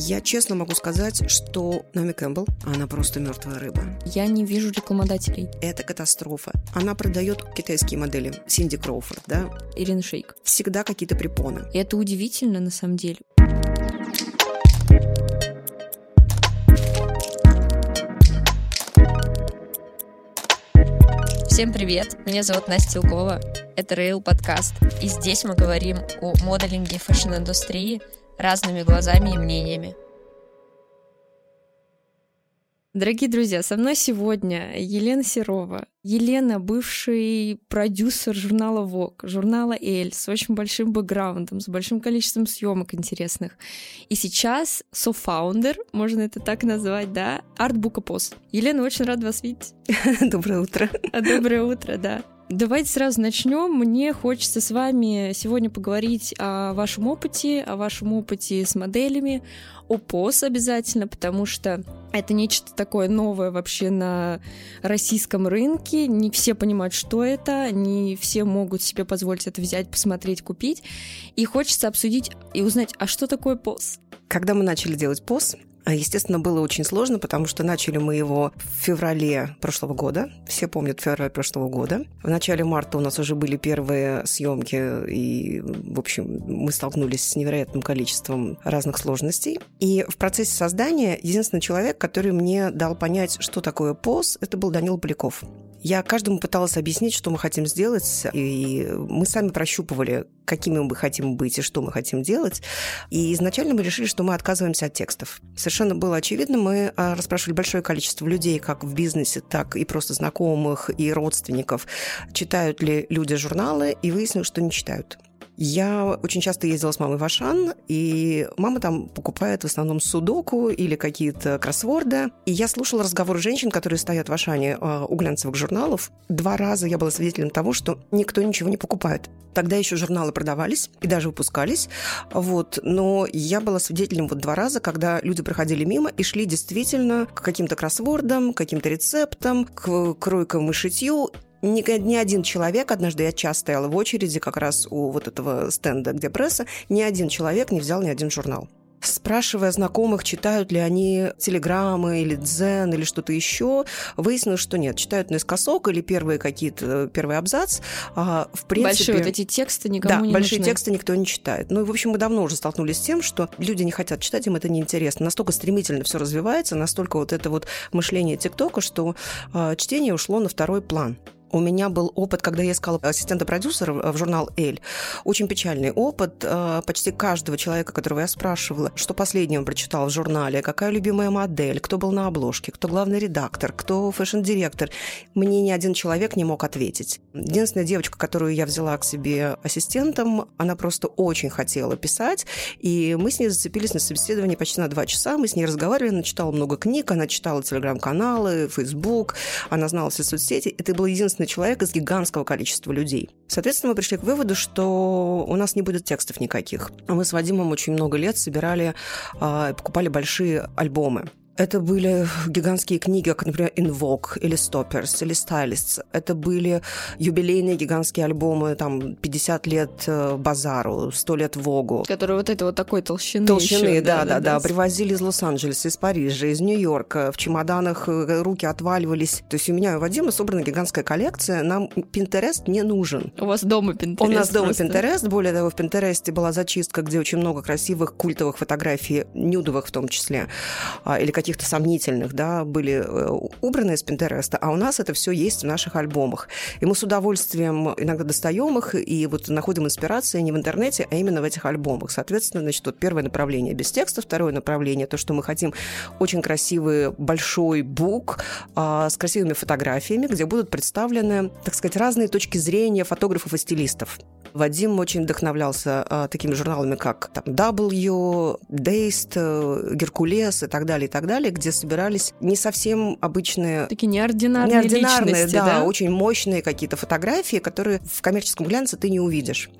Я честно могу сказать, что Наоми Кэмпбелл, она просто мертвая рыба. Я не вижу рекламодателей. Это катастрофа. Она продает китайские модели. Синди Кроуфорд, да? Ирина Шейк. Всегда какие-то препоны. И это удивительно, на самом деле. Всем привет! Меня зовут Настя Илгова. Это Rail подкаст. И здесь мы говорим о моделинге, fashion-индустрии разными глазами и мнениями. Дорогие друзья, со мной сегодня Елена Серова. Елена — бывший продюсер журнала Vogue, журнала Elle, с очень большим бэкграундом, с большим количеством съемок интересных. И сейчас co-founder, можно это так назвать, да, артбука Pose. Елена, очень рада вас видеть. Доброе утро. Доброе утро, да. Давайте сразу начнем. Мне хочется с вами сегодня поговорить о вашем опыте, о вашем опыте с моделями, о ПОС обязательно, потому что это нечто такое новое вообще на российском рынке. Не все понимают, что это, не все могут себе позволить это взять, посмотреть, купить. И хочется обсудить и узнать, а что такое ПОС? Когда мы начали делать ПОС, естественно, было очень сложно, потому что начали мы его в феврале прошлого года. Все помнят февраль прошлого года. В начале марта у нас уже были первые съемки, и, в общем, мы столкнулись с невероятным количеством разных сложностей. И в процессе создания единственный человек, который мне дал понять, что такое поз, это был Данил Поляков. Я каждому пыталась объяснить, что мы хотим сделать, и мы сами прощупывали, какими мы хотим быть и что мы хотим делать. И изначально мы решили, что мы отказываемся от текстов. Совершенно было очевидно, мы а, расспрашивали большое количество людей, как в бизнесе, так и просто знакомых и родственников, читают ли люди журналы, и выяснилось, что не читают. Я очень часто ездила с мамой в Ашан, и мама там покупает в основном судоку или какие-то кроссворды. И я слушала разговоры женщин, которые стоят в Ашане э, у глянцевых журналов. Два раза я была свидетелем того, что никто ничего не покупает. Тогда еще журналы продавались и даже выпускались. Вот. Но я была свидетелем вот два раза, когда люди проходили мимо и шли действительно к каким-то кроссвордам, к каким-то рецептам, к кройкам и шитью, ни, ни один человек, однажды я часто стояла в очереди как раз у вот этого стенда, где пресса, ни один человек не взял ни один журнал спрашивая знакомых, читают ли они телеграммы или дзен или что-то еще, выяснилось, что нет, читают наискосок или первые какие-то, первый абзац. А, в принципе, большие вот эти тексты никому да, не большие нужны. тексты никто не читает. Ну и, в общем, мы давно уже столкнулись с тем, что люди не хотят читать, им это неинтересно. Настолько стремительно все развивается, настолько вот это вот мышление TikTok'а, что а, чтение ушло на второй план. У меня был опыт, когда я искала ассистента продюсера в журнал Elle. Очень печальный опыт. Э, почти каждого человека, которого я спрашивала, что последнее он прочитал в журнале, какая любимая модель, кто был на обложке, кто главный редактор, кто fashion-директор, мне ни один человек не мог ответить. Единственная девочка, которую я взяла к себе ассистентом, она просто очень хотела писать, и мы с ней зацепились на собеседовании почти на два часа. Мы с ней разговаривали, она читала много книг, она читала телеграм-каналы, фейсбук, она знала все соцсети. Это был единственный единственный человек из гигантского количества людей. Соответственно, мы пришли к выводу, что у нас не будет текстов никаких. Мы с Вадимом очень много лет собирали, а, покупали большие альбомы. Это были гигантские книги, как, например, Invoke или Stoppers или Stylists. Это были юбилейные гигантские альбомы, там, 50 лет э, Базару, 100 лет Вогу. Которые вот это вот такой толщины Толщины, еще, да, да, да, да. Привозили из Лос-Анджелеса, из Парижа, из Нью-Йорка. В чемоданах э, руки отваливались. То есть у меня и у Вадима собрана гигантская коллекция. Нам Pinterest не нужен. У вас дома Pinterest У нас дома просто. Pinterest. Более того, в Pinterest была зачистка, где очень много красивых культовых фотографий, нюдовых в том числе, а, или каких каких-то сомнительных, да, были э, убраны из Пинтереста, а у нас это все есть в наших альбомах. И мы с удовольствием иногда достаем их и вот находим инспирации не в интернете, а именно в этих альбомах. Соответственно, значит, вот первое направление без текста, второе направление, то, что мы хотим очень красивый большой бук а, с красивыми фотографиями, где будут представлены, так сказать, разные точки зрения фотографов и стилистов. Вадим очень вдохновлялся а, такими журналами, как там, W, Dazed, Геркулес и так далее, и так далее зале, где собирались не совсем обычные... Такие неординарные, неординарные личности, да, да, очень мощные какие-то фотографии, которые в коммерческом глянце ты не увидишь.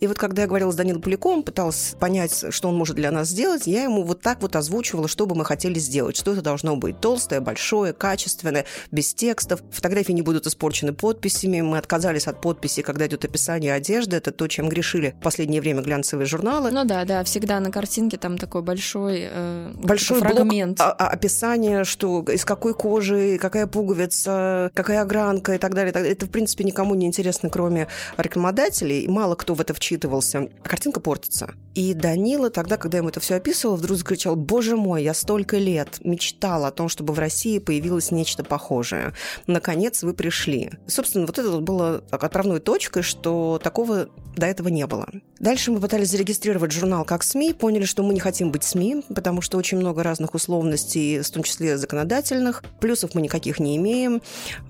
И вот когда я говорила с Данилом Поляковым, пыталась понять, что он может для нас сделать, я ему вот так вот озвучивала, что бы мы хотели сделать, что это должно быть. Толстое, большое, качественное, без текстов. Фотографии не будут испорчены подписями. Мы отказались от подписи, когда идет описание одежды. Это то, чем грешили в последнее время глянцевые журналы. Ну да, да, всегда на картинке там такой большой, э, большой фрагмент. Блок, а, а, описание, что из какой кожи, какая пуговица, какая огранка и так далее. Это, в принципе, никому не интересно, кроме рекламодателей. Мало кто в это вчитывался. А картинка портится. И Данила тогда, когда ему это все описывал, вдруг закричал, боже мой, я столько лет мечтала о том, чтобы в России появилось нечто похожее. Наконец вы пришли. Собственно, вот это было отправной точкой, что такого до этого не было. Дальше мы пытались зарегистрировать журнал как СМИ, поняли, что мы не хотим быть СМИ, потому что очень много разных условностей, в том числе законодательных. Плюсов мы никаких не имеем.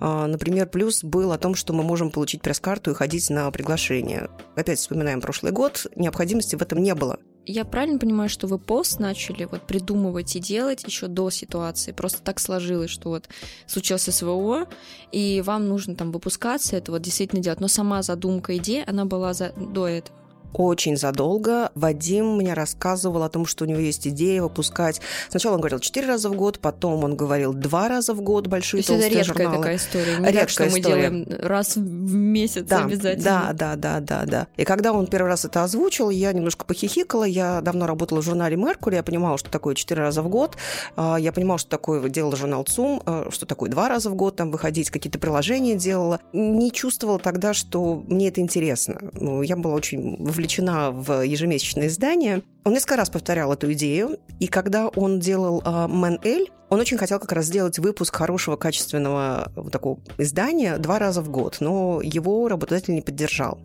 А, например, плюс был о том, что мы можем получить пресс-карту и ходить на приглашение. Опять вспоминаем прошлый год, необходимости в этом не было. Я правильно понимаю, что вы пост начали вот придумывать и делать еще до ситуации? Просто так сложилось, что вот случился СВО, и вам нужно там выпускаться, это вот действительно делать. Но сама задумка, идея, она была за... до этого очень задолго. Вадим мне рассказывал о том, что у него есть идея выпускать. Сначала он говорил четыре раза в год, потом он говорил два раза в год большие То толстые это редкая журналы. такая история. Не редкая так, что мы история. делаем раз в месяц да, обязательно. Да, да, да, да, да. И когда он первый раз это озвучил, я немножко похихикала. Я давно работала в журнале «Меркурий», я понимала, что такое четыре раза в год. А, я понимала, что такое делала журнал ЦУМ, а, что такое два раза в год, там выходить, какие-то приложения делала. Не чувствовала тогда, что мне это интересно. Ну, я была очень вовлечена в ежемесячное издание. Он несколько раз повторял эту идею, и когда он делал uh, «Мэн Эль», он очень хотел как раз сделать выпуск хорошего, качественного вот такого издания два раза в год, но его работодатель не поддержал.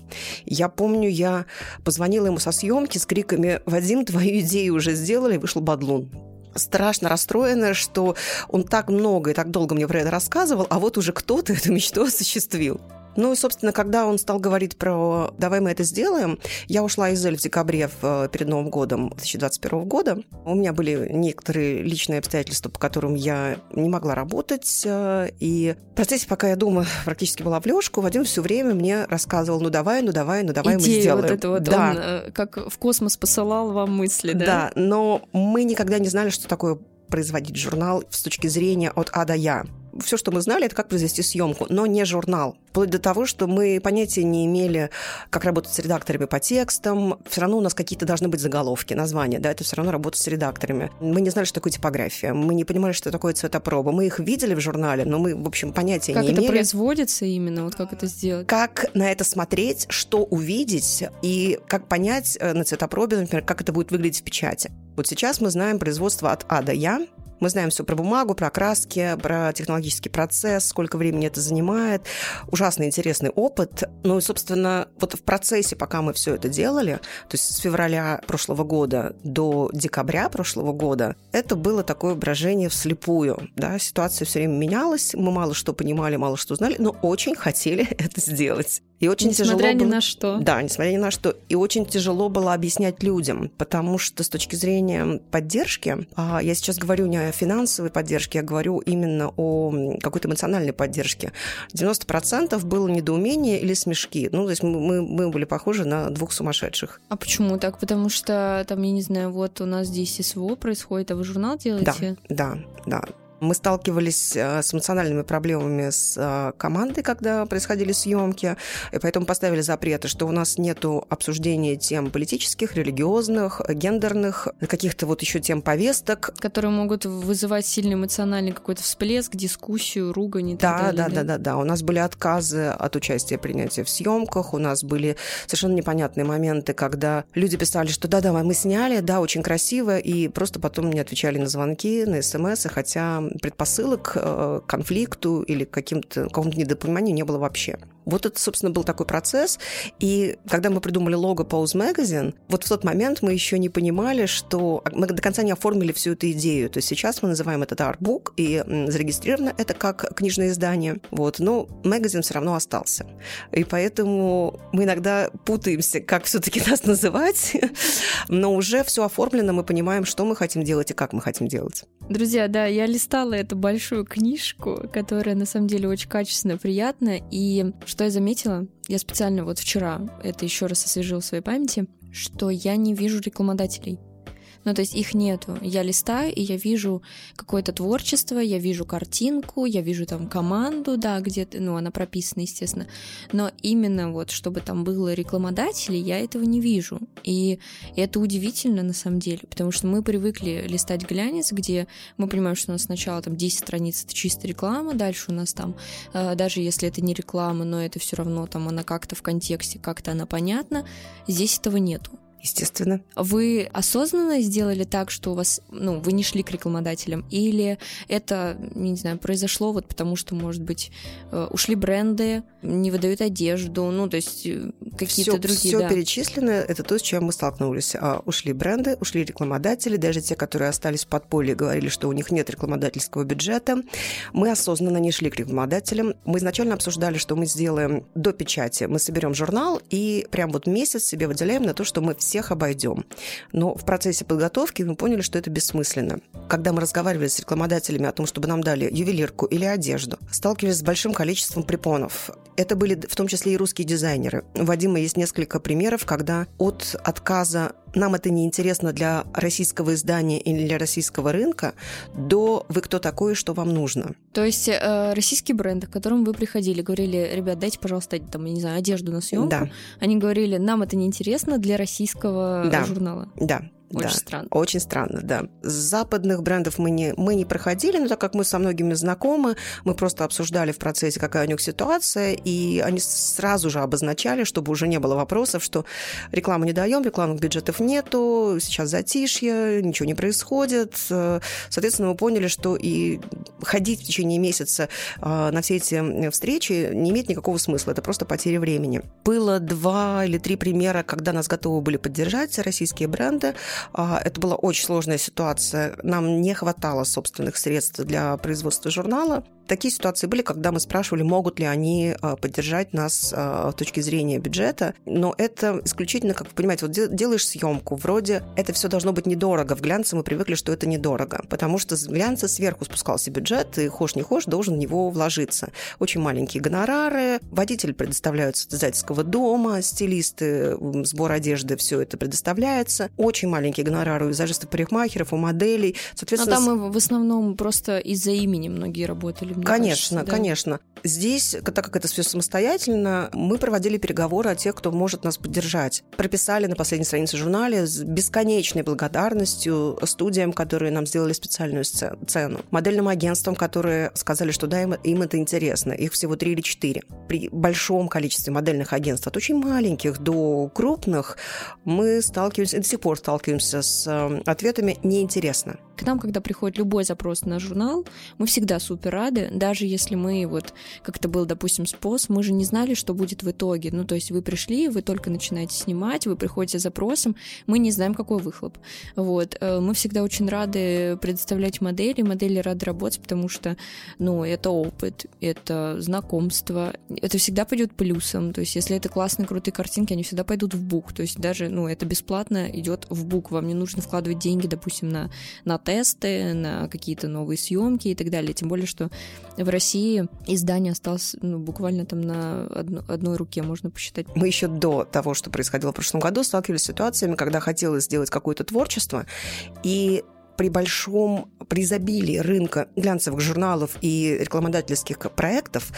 Я помню, я позвонила ему со съемки с криками «Вадим, твою идею уже сделали», вышел Бадлун страшно расстроена, что он так много и так долго мне про это рассказывал, а вот уже кто-то эту мечту осуществил. Ну и, собственно, когда он стал говорить про «давай мы это сделаем», я ушла из Эль в декабре в, перед Новым годом 2021 года. У меня были некоторые личные обстоятельства, по которым я не могла работать. Э, и в процессе, пока я дома практически была в лёжку, Вадим все время мне рассказывал «ну давай, ну давай, ну давай Идея мы сделаем». вот это вот, да. он э, как в космос посылал вам мысли, да? Да, но мы никогда не знали, что такое производить журнал с точки зрения от А до Я все, что мы знали, это как произвести съемку, но не журнал. Вплоть до того, что мы понятия не имели, как работать с редакторами по текстам. Все равно у нас какие-то должны быть заголовки, названия, да, это все равно работа с редакторами. Мы не знали, что такое типография, мы не понимали, что такое цветопроба. Мы их видели в журнале, но мы, в общем, понятия как не имели. Как это производится именно, вот как это сделать? Как на это смотреть, что увидеть и как понять э, на цветопробе, например, как это будет выглядеть в печати. Вот сейчас мы знаем производство от А до Я, мы знаем все про бумагу, про краски, про технологический процесс, сколько времени это занимает. Ужасно интересный опыт. Ну и, собственно, вот в процессе, пока мы все это делали, то есть с февраля прошлого года до декабря прошлого года, это было такое брожение вслепую. Да? Ситуация все время менялась, мы мало что понимали, мало что знали, но очень хотели это сделать. И очень несмотря тяжело ни было... на что. Да, несмотря ни на что. И очень тяжело было объяснять людям, потому что с точки зрения поддержки, а, я сейчас говорю не о финансовой поддержке, я говорю именно о какой-то эмоциональной поддержке. 90% было недоумение или смешки. Ну, то есть мы, мы были похожи на двух сумасшедших. А почему так? Потому что там, я не знаю, вот у нас здесь СВО происходит, а вы журнал делаете? Да, да, да. Мы сталкивались э, с эмоциональными проблемами с э, командой, когда происходили съемки, и поэтому поставили запреты, что у нас нет обсуждения тем политических, религиозных, гендерных, каких-то вот еще тем повесток. Которые могут вызывать сильный эмоциональный какой-то всплеск, дискуссию, ругань и да, так далее. Да, да, да, да. У нас были отказы от участия принятия в съемках, у нас были совершенно непонятные моменты, когда люди писали, что да-да, мы сняли, да, очень красиво, и просто потом не отвечали на звонки, на смс, хотя предпосылок э, к конфликту или к каким-то, какому-то недопониманию не было вообще. Вот это, собственно, был такой процесс. И когда мы придумали лого Pose Magazine, вот в тот момент мы еще не понимали, что мы до конца не оформили всю эту идею. То есть сейчас мы называем это арtbook, и зарегистрировано это как книжное издание. Вот. Но магазин все равно остался. И поэтому мы иногда путаемся, как все-таки нас называть, но уже все оформлено, мы понимаем, что мы хотим делать и как мы хотим делать. Друзья, да, я листала эту большую книжку, которая на самом деле очень качественная, приятная. И что я заметила? Я специально вот вчера это еще раз освежила в своей памяти, что я не вижу рекламодателей. Ну, то есть их нету. Я листаю, и я вижу какое-то творчество, я вижу картинку, я вижу там команду, да, где-то, ну, она прописана, естественно. Но именно вот, чтобы там было рекламодатели, я этого не вижу. И это удивительно, на самом деле, потому что мы привыкли листать глянец, где мы понимаем, что у нас сначала там 10 страниц — это чисто реклама, дальше у нас там, э, даже если это не реклама, но это все равно там она как-то в контексте, как-то она понятна, здесь этого нету естественно. Вы осознанно сделали так, что у вас, ну, вы не шли к рекламодателям, или это, не знаю, произошло вот потому, что, может быть, э, ушли бренды, не выдают одежду, ну, то есть э, какие-то другие. Все да. перечислено, это то, с чем мы столкнулись. А, ушли бренды, ушли рекламодатели, даже те, которые остались в подполье, говорили, что у них нет рекламодательского бюджета. Мы осознанно не шли к рекламодателям. Мы изначально обсуждали, что мы сделаем до печати, мы соберем журнал и прям вот месяц себе выделяем на то, что мы все всех обойдем. Но в процессе подготовки мы поняли, что это бессмысленно. Когда мы разговаривали с рекламодателями о том, чтобы нам дали ювелирку или одежду, сталкивались с большим количеством препонов. Это были в том числе и русские дизайнеры. У Вадима есть несколько примеров, когда от отказа нам это не интересно для российского издания или для российского рынка, до вы кто такой и что вам нужно. То есть э, российские бренды, к которым вы приходили, говорили, ребят, дайте, пожалуйста, там, я не знаю, одежду на съемку. Да. Они говорили, нам это не интересно для российского да. журнала. Да, очень да, странно. Очень странно, да. Западных брендов мы не, мы не проходили, но так как мы со многими знакомы, мы просто обсуждали в процессе, какая у них ситуация, и они сразу же обозначали, чтобы уже не было вопросов, что рекламу не даем, рекламных бюджетов нету, сейчас затишье, ничего не происходит. Соответственно, мы поняли, что и ходить в течение месяца а, на все эти встречи не имеет никакого смысла, это просто потеря времени. Было два или три примера, когда нас готовы были поддержать российские бренды, это была очень сложная ситуация. Нам не хватало собственных средств для производства журнала. Такие ситуации были, когда мы спрашивали, могут ли они а, поддержать нас а, с точки зрения бюджета. Но это исключительно, как вы понимаете, вот делаешь съемку, вроде это все должно быть недорого. В глянце мы привыкли, что это недорого, потому что с глянца сверху спускался бюджет, и хошь не хошь должен в него вложиться. Очень маленькие гонорары, водитель предоставляются издательского дома, стилисты, сбор одежды, все это предоставляется. Очень маленькие гонорары у визажистов, парикмахеров, у моделей. Соответственно, Но там мы в основном просто из-за имени многие работали мне Конечно, кажется, да. конечно. Здесь, так как это все самостоятельно, мы проводили переговоры о тех, кто может нас поддержать. Прописали на последней странице журнале с бесконечной благодарностью студиям, которые нам сделали специальную цену, модельным агентствам, которые сказали, что да, им, им это интересно. Их всего три или четыре. При большом количестве модельных агентств, от очень маленьких до крупных, мы сталкиваемся, и до сих пор сталкиваемся с э, ответами «неинтересно». К нам, когда приходит любой запрос на журнал, мы всегда супер рады, даже если мы вот, как это был, допустим, спос, мы же не знали, что будет в итоге. Ну, то есть вы пришли, вы только начинаете снимать, вы приходите с запросом, мы не знаем, какой выхлоп. Вот. Э, мы всегда очень рады предоставлять модели, модели рады работать, потому что, ну, это опыт, это знакомство, это всегда пойдет плюсом. То есть, если это классные, крутые картинки, они всегда пойдут в бук. То есть, даже, ну, это бесплатно идет в бук. Вам не нужно вкладывать деньги, допустим, на, на тесты, на какие-то новые съемки и так далее. Тем более, что в России издание осталось ну, буквально там на одно, одной руке, можно посчитать. Мы еще до того, что происходило в прошлом году, сталкивались с ситуациями, когда хотелось сделать какое-то творчество, и при большом, при изобилии рынка глянцевых журналов и рекламодательских проектов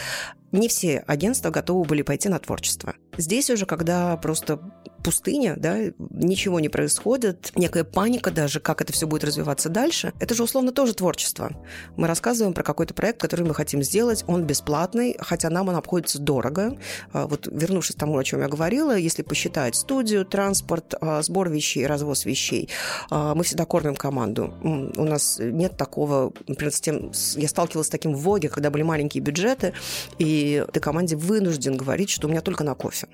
не все агентства готовы были пойти на творчество. Здесь уже, когда просто пустыня, да, ничего не происходит, некая паника даже, как это все будет развиваться дальше. Это же условно тоже творчество. Мы рассказываем про какой-то проект, который мы хотим сделать, он бесплатный, хотя нам он обходится дорого. А, вот вернувшись к тому, о чем я говорила, если посчитать студию, транспорт, а, сбор вещей, развоз вещей, а, мы всегда кормим команду. У нас нет такого, например, с тем, я сталкивалась с таким в Воге, когда были маленькие бюджеты, и ты команде вынужден говорить, что у меня только на кофе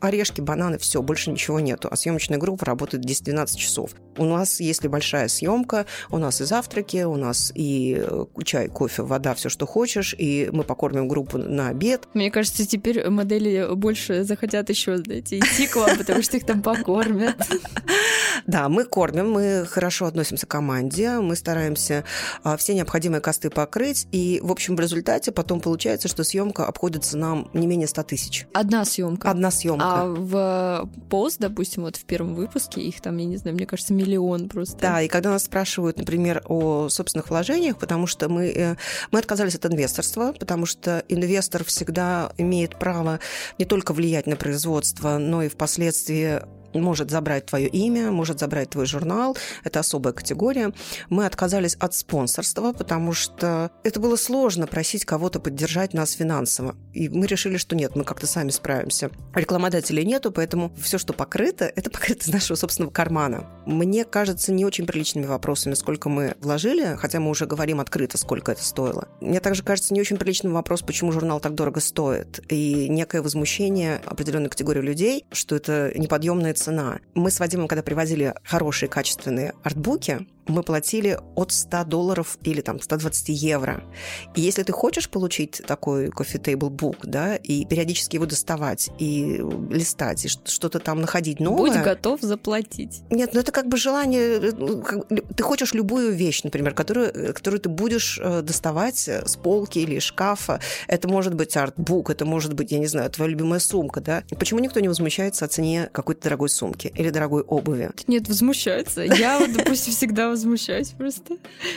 орешки, бананы, все, больше ничего нету. А съемочная группа работает 10-12 часов. У нас, если большая съемка, у нас и завтраки, у нас и э, чай, кофе, вода, все, что хочешь, и мы покормим группу на обед. Мне кажется, теперь модели больше захотят еще, знаете, идти к вам, потому что их там покормят. Да, мы кормим, мы хорошо относимся к команде, мы стараемся а, все необходимые косты покрыть, и, в общем, в результате потом получается, что съемка обходится нам не менее 100 тысяч. Одна съемка. Одна съемка. А в пост, допустим, вот в первом выпуске их там, я не знаю, мне кажется, миллион просто. Да, и когда нас спрашивают, например, о собственных вложениях, потому что мы, э, мы отказались от инвесторства, потому что инвестор всегда имеет право не только влиять на производство, но и впоследствии может забрать твое имя, может забрать твой журнал. Это особая категория. Мы отказались от спонсорства, потому что это было сложно просить кого-то поддержать нас финансово. И мы решили, что нет, мы как-то сами справимся. Рекламодателей нету, поэтому все, что покрыто, это покрыто из нашего собственного кармана. Мне кажется, не очень приличными вопросами, сколько мы вложили, хотя мы уже говорим открыто, сколько это стоило. Мне также кажется не очень приличным вопрос, почему журнал так дорого стоит. И некое возмущение определенной категории людей, что это неподъемная цена. Мы с Вадимом, когда привозили хорошие, качественные артбуки, мы платили от 100 долларов или там 120 евро. И если ты хочешь получить такой coffee table book, да, и периодически его доставать, и листать, и что-то там находить новое... Будь готов заплатить. Нет, ну это как бы желание... Э, ну, ты хочешь любую вещь, например, которую, э, которую ты будешь э, доставать с полки или шкафа. Это может быть артбук, это может быть, я не знаю, твоя любимая сумка, да? Почему никто не возмущается о цене какой-то дорогой сумки или дорогой обуви? Нет, возмущается. Я, допустим, всегда возмущаюсь просто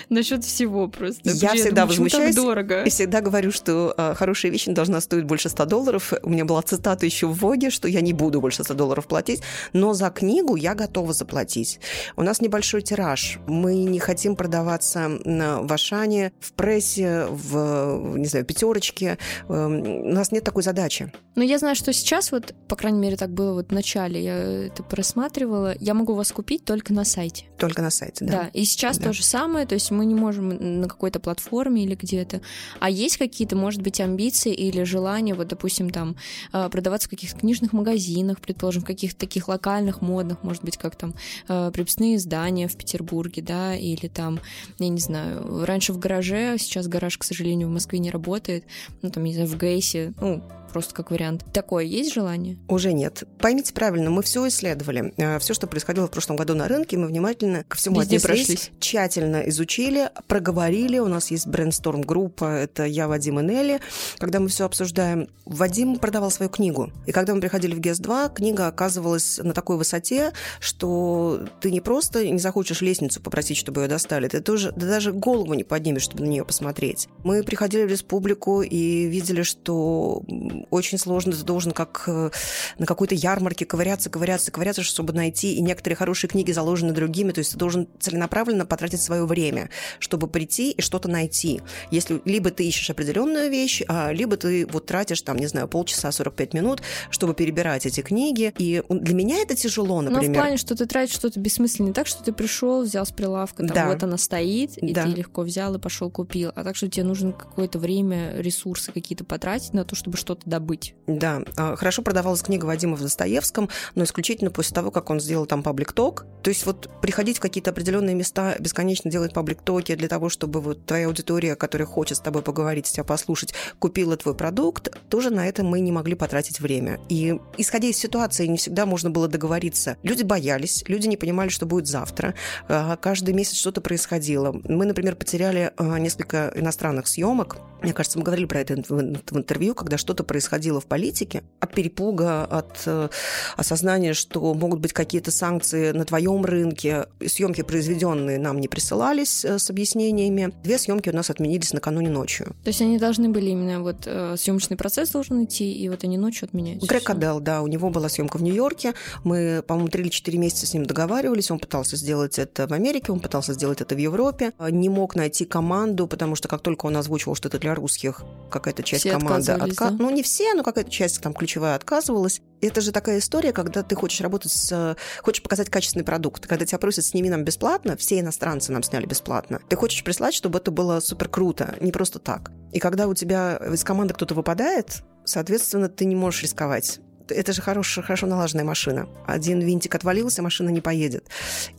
насчет всего просто. Я всегда думаю, возмущаюсь дорого. и всегда говорю, что э, хорошая вещь не должна стоить больше 100 долларов. У меня была цитата еще в Воге, что я не буду больше 100 долларов платить, но за книгу я готова заплатить. У нас небольшой тираж. Мы не хотим продаваться в Ашане, в прессе, в, не знаю, пятерочке. Эм, у нас нет такой задачи. Но я знаю, что сейчас, вот, по крайней мере, так было вот в начале, я это просматривала, я могу вас купить только на сайте. Только на сайте, да. Да, и сейчас да. то же самое, то есть мы не можем на какой-то платформе или где-то. А есть какие-то, может быть, амбиции или желания, вот, допустим, там, э, продаваться в каких-то книжных магазинах, предположим, в каких-то таких локальных, модных, может быть, как там э, приписные издания в Петербурге, да, или там, я не знаю, раньше в гараже, сейчас гараж, к сожалению, в Москве не работает, ну, там, не знаю, в Гейсе, ну, просто как вариант. Такое есть желание? Уже нет. Поймите правильно, мы все исследовали. Э, все, что происходило в прошлом году на рынке, мы внимательно ко всему Везде отнеслись, прошлись. тщательно изучили, проговорили. У нас есть брейнсторм-группа, это я, Вадим и Нелли. Когда мы все обсуждаем, Вадим продавал свою книгу. И когда мы приходили в ГЕС-2, книга оказывалась на такой высоте, что ты не просто не захочешь лестницу попросить, чтобы ее достали, ты тоже ты даже голову не поднимешь, чтобы на нее посмотреть. Мы приходили в республику и видели, что очень сложно, ты должен как э, на какой-то ярмарке ковыряться, ковыряться, ковыряться, чтобы найти, и некоторые хорошие книги заложены другими, то есть ты должен целенаправленно потратить свое время, чтобы прийти и что-то найти. Если либо ты ищешь определенную вещь, а, либо ты вот тратишь там, не знаю, полчаса, 45 минут, чтобы перебирать эти книги, и для меня это тяжело, например. Ну, в плане, что ты тратишь что-то бессмысленно, не так, что ты пришел, взял с прилавка, там да. вот она стоит, и да. ты легко взял и пошел купил, а так, что тебе нужно какое-то время, ресурсы какие-то потратить на то, чтобы что-то добыть. Да, а, хорошо продавалась книга Вадима в Достоевском, но исключительно после того, как он сделал там паблик-ток. То есть вот приходить в какие-то определенные места, бесконечно делать паблик-токи для того, чтобы вот твоя аудитория, которая хочет с тобой поговорить, тебя послушать, купила твой продукт, тоже на это мы не могли потратить время. И исходя из ситуации, не всегда можно было договориться. Люди боялись, люди не понимали, что будет завтра. А, каждый месяц что-то происходило. Мы, например, потеряли а, несколько иностранных съемок. Мне кажется, мы говорили про это в интервью, когда что-то происходило происходило в политике, от перепуга, от э, осознания, что могут быть какие-то санкции на твоем рынке. Съемки, произведенные, нам не присылались э, с объяснениями. Две съемки у нас отменились накануне ночью. То есть они должны были именно вот э, съемочный процесс должен идти, и вот они ночью отменяются. Грег Адел, да, у него была съемка в Нью-Йорке. Мы, по-моему, 3 или 4 месяца с ним договаривались. Он пытался сделать это в Америке, он пытался сделать это в Европе. Не мог найти команду, потому что как только он озвучивал, что это для русских, какая-то часть Все команды отказывались, да? Ну, не все, но какая-то часть там ключевая отказывалась. Это же такая история, когда ты хочешь работать с... Хочешь показать качественный продукт. Когда тебя просят сними нам бесплатно, все иностранцы нам сняли бесплатно. Ты хочешь прислать, чтобы это было супер круто, не просто так. И когда у тебя из команды кто-то выпадает, соответственно, ты не можешь рисковать это же хорошая, хорошо налаженная машина. Один винтик отвалился, машина не поедет.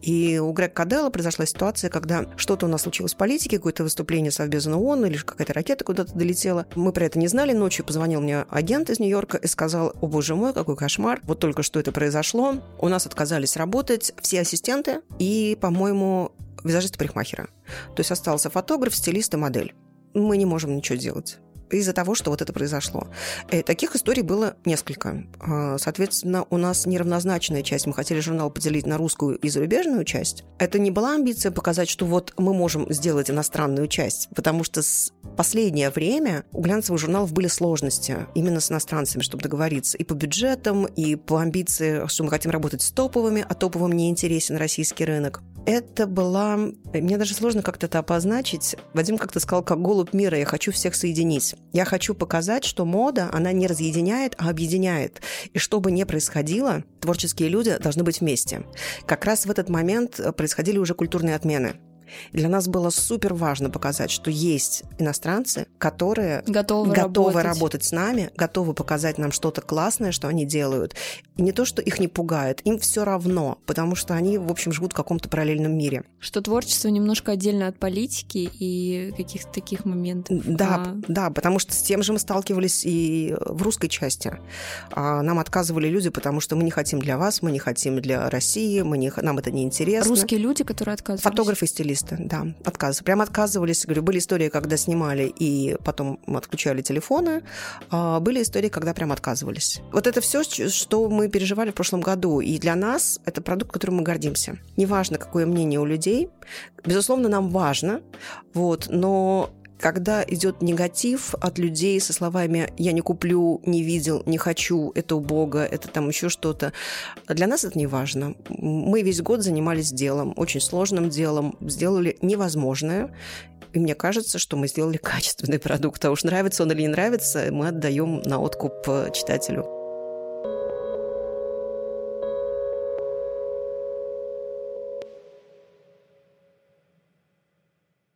И у Грега Каделла произошла ситуация, когда что-то у нас случилось в политике, какое-то выступление Совбеза ООН или какая-то ракета куда-то долетела. Мы про это не знали. Ночью позвонил мне агент из Нью-Йорка и сказал, о боже мой, какой кошмар. Вот только что это произошло. У нас отказались работать все ассистенты и, по-моему, визажист парикмахера. То есть остался фотограф, стилист и модель. Мы не можем ничего делать из-за того, что вот это произошло. И э, таких историй было несколько. А, соответственно, у нас неравнозначная часть. Мы хотели журнал поделить на русскую и зарубежную часть. Это не была амбиция показать, что вот мы можем сделать иностранную часть, потому что с последнее время у глянцевых журналов были сложности именно с иностранцами, чтобы договориться и по бюджетам, и по амбиции, что мы хотим работать с топовыми, а топовым не интересен российский рынок. Это была... Мне даже сложно как-то это обозначить. Вадим как-то сказал, как голубь мира, я хочу всех соединить. Я хочу показать, что мода, она не разъединяет, а объединяет. И что бы ни происходило, творческие люди должны быть вместе. Как раз в этот момент происходили уже культурные отмены. Для нас было супер важно показать, что есть иностранцы, которые готовы, готовы работать. работать с нами, готовы показать нам что-то классное, что они делают. И не то, что их не пугает, им все равно, потому что они, в общем, живут в каком-то параллельном мире. Что творчество немножко отдельно от политики и каких-то таких моментов. Да, а... да, потому что с тем же мы сталкивались и в русской части. А нам отказывали люди, потому что мы не хотим для вас, мы не хотим для России, мы не, нам это не интересно. Русские люди, которые отказывались? Фотографы и стилисты специалисты, да, отказывались. Прям отказывались. Говорю, были истории, когда снимали и потом отключали телефоны. А были истории, когда прям отказывались. Вот это все, что мы переживали в прошлом году. И для нас это продукт, которым мы гордимся. Неважно, какое мнение у людей. Безусловно, нам важно. Вот, но когда идет негатив от людей со словами «я не куплю, не видел, не хочу, это у Бога, это там еще что-то», для нас это не важно. Мы весь год занимались делом, очень сложным делом, сделали невозможное, и мне кажется, что мы сделали качественный продукт. А уж нравится он или не нравится, мы отдаем на откуп э, читателю.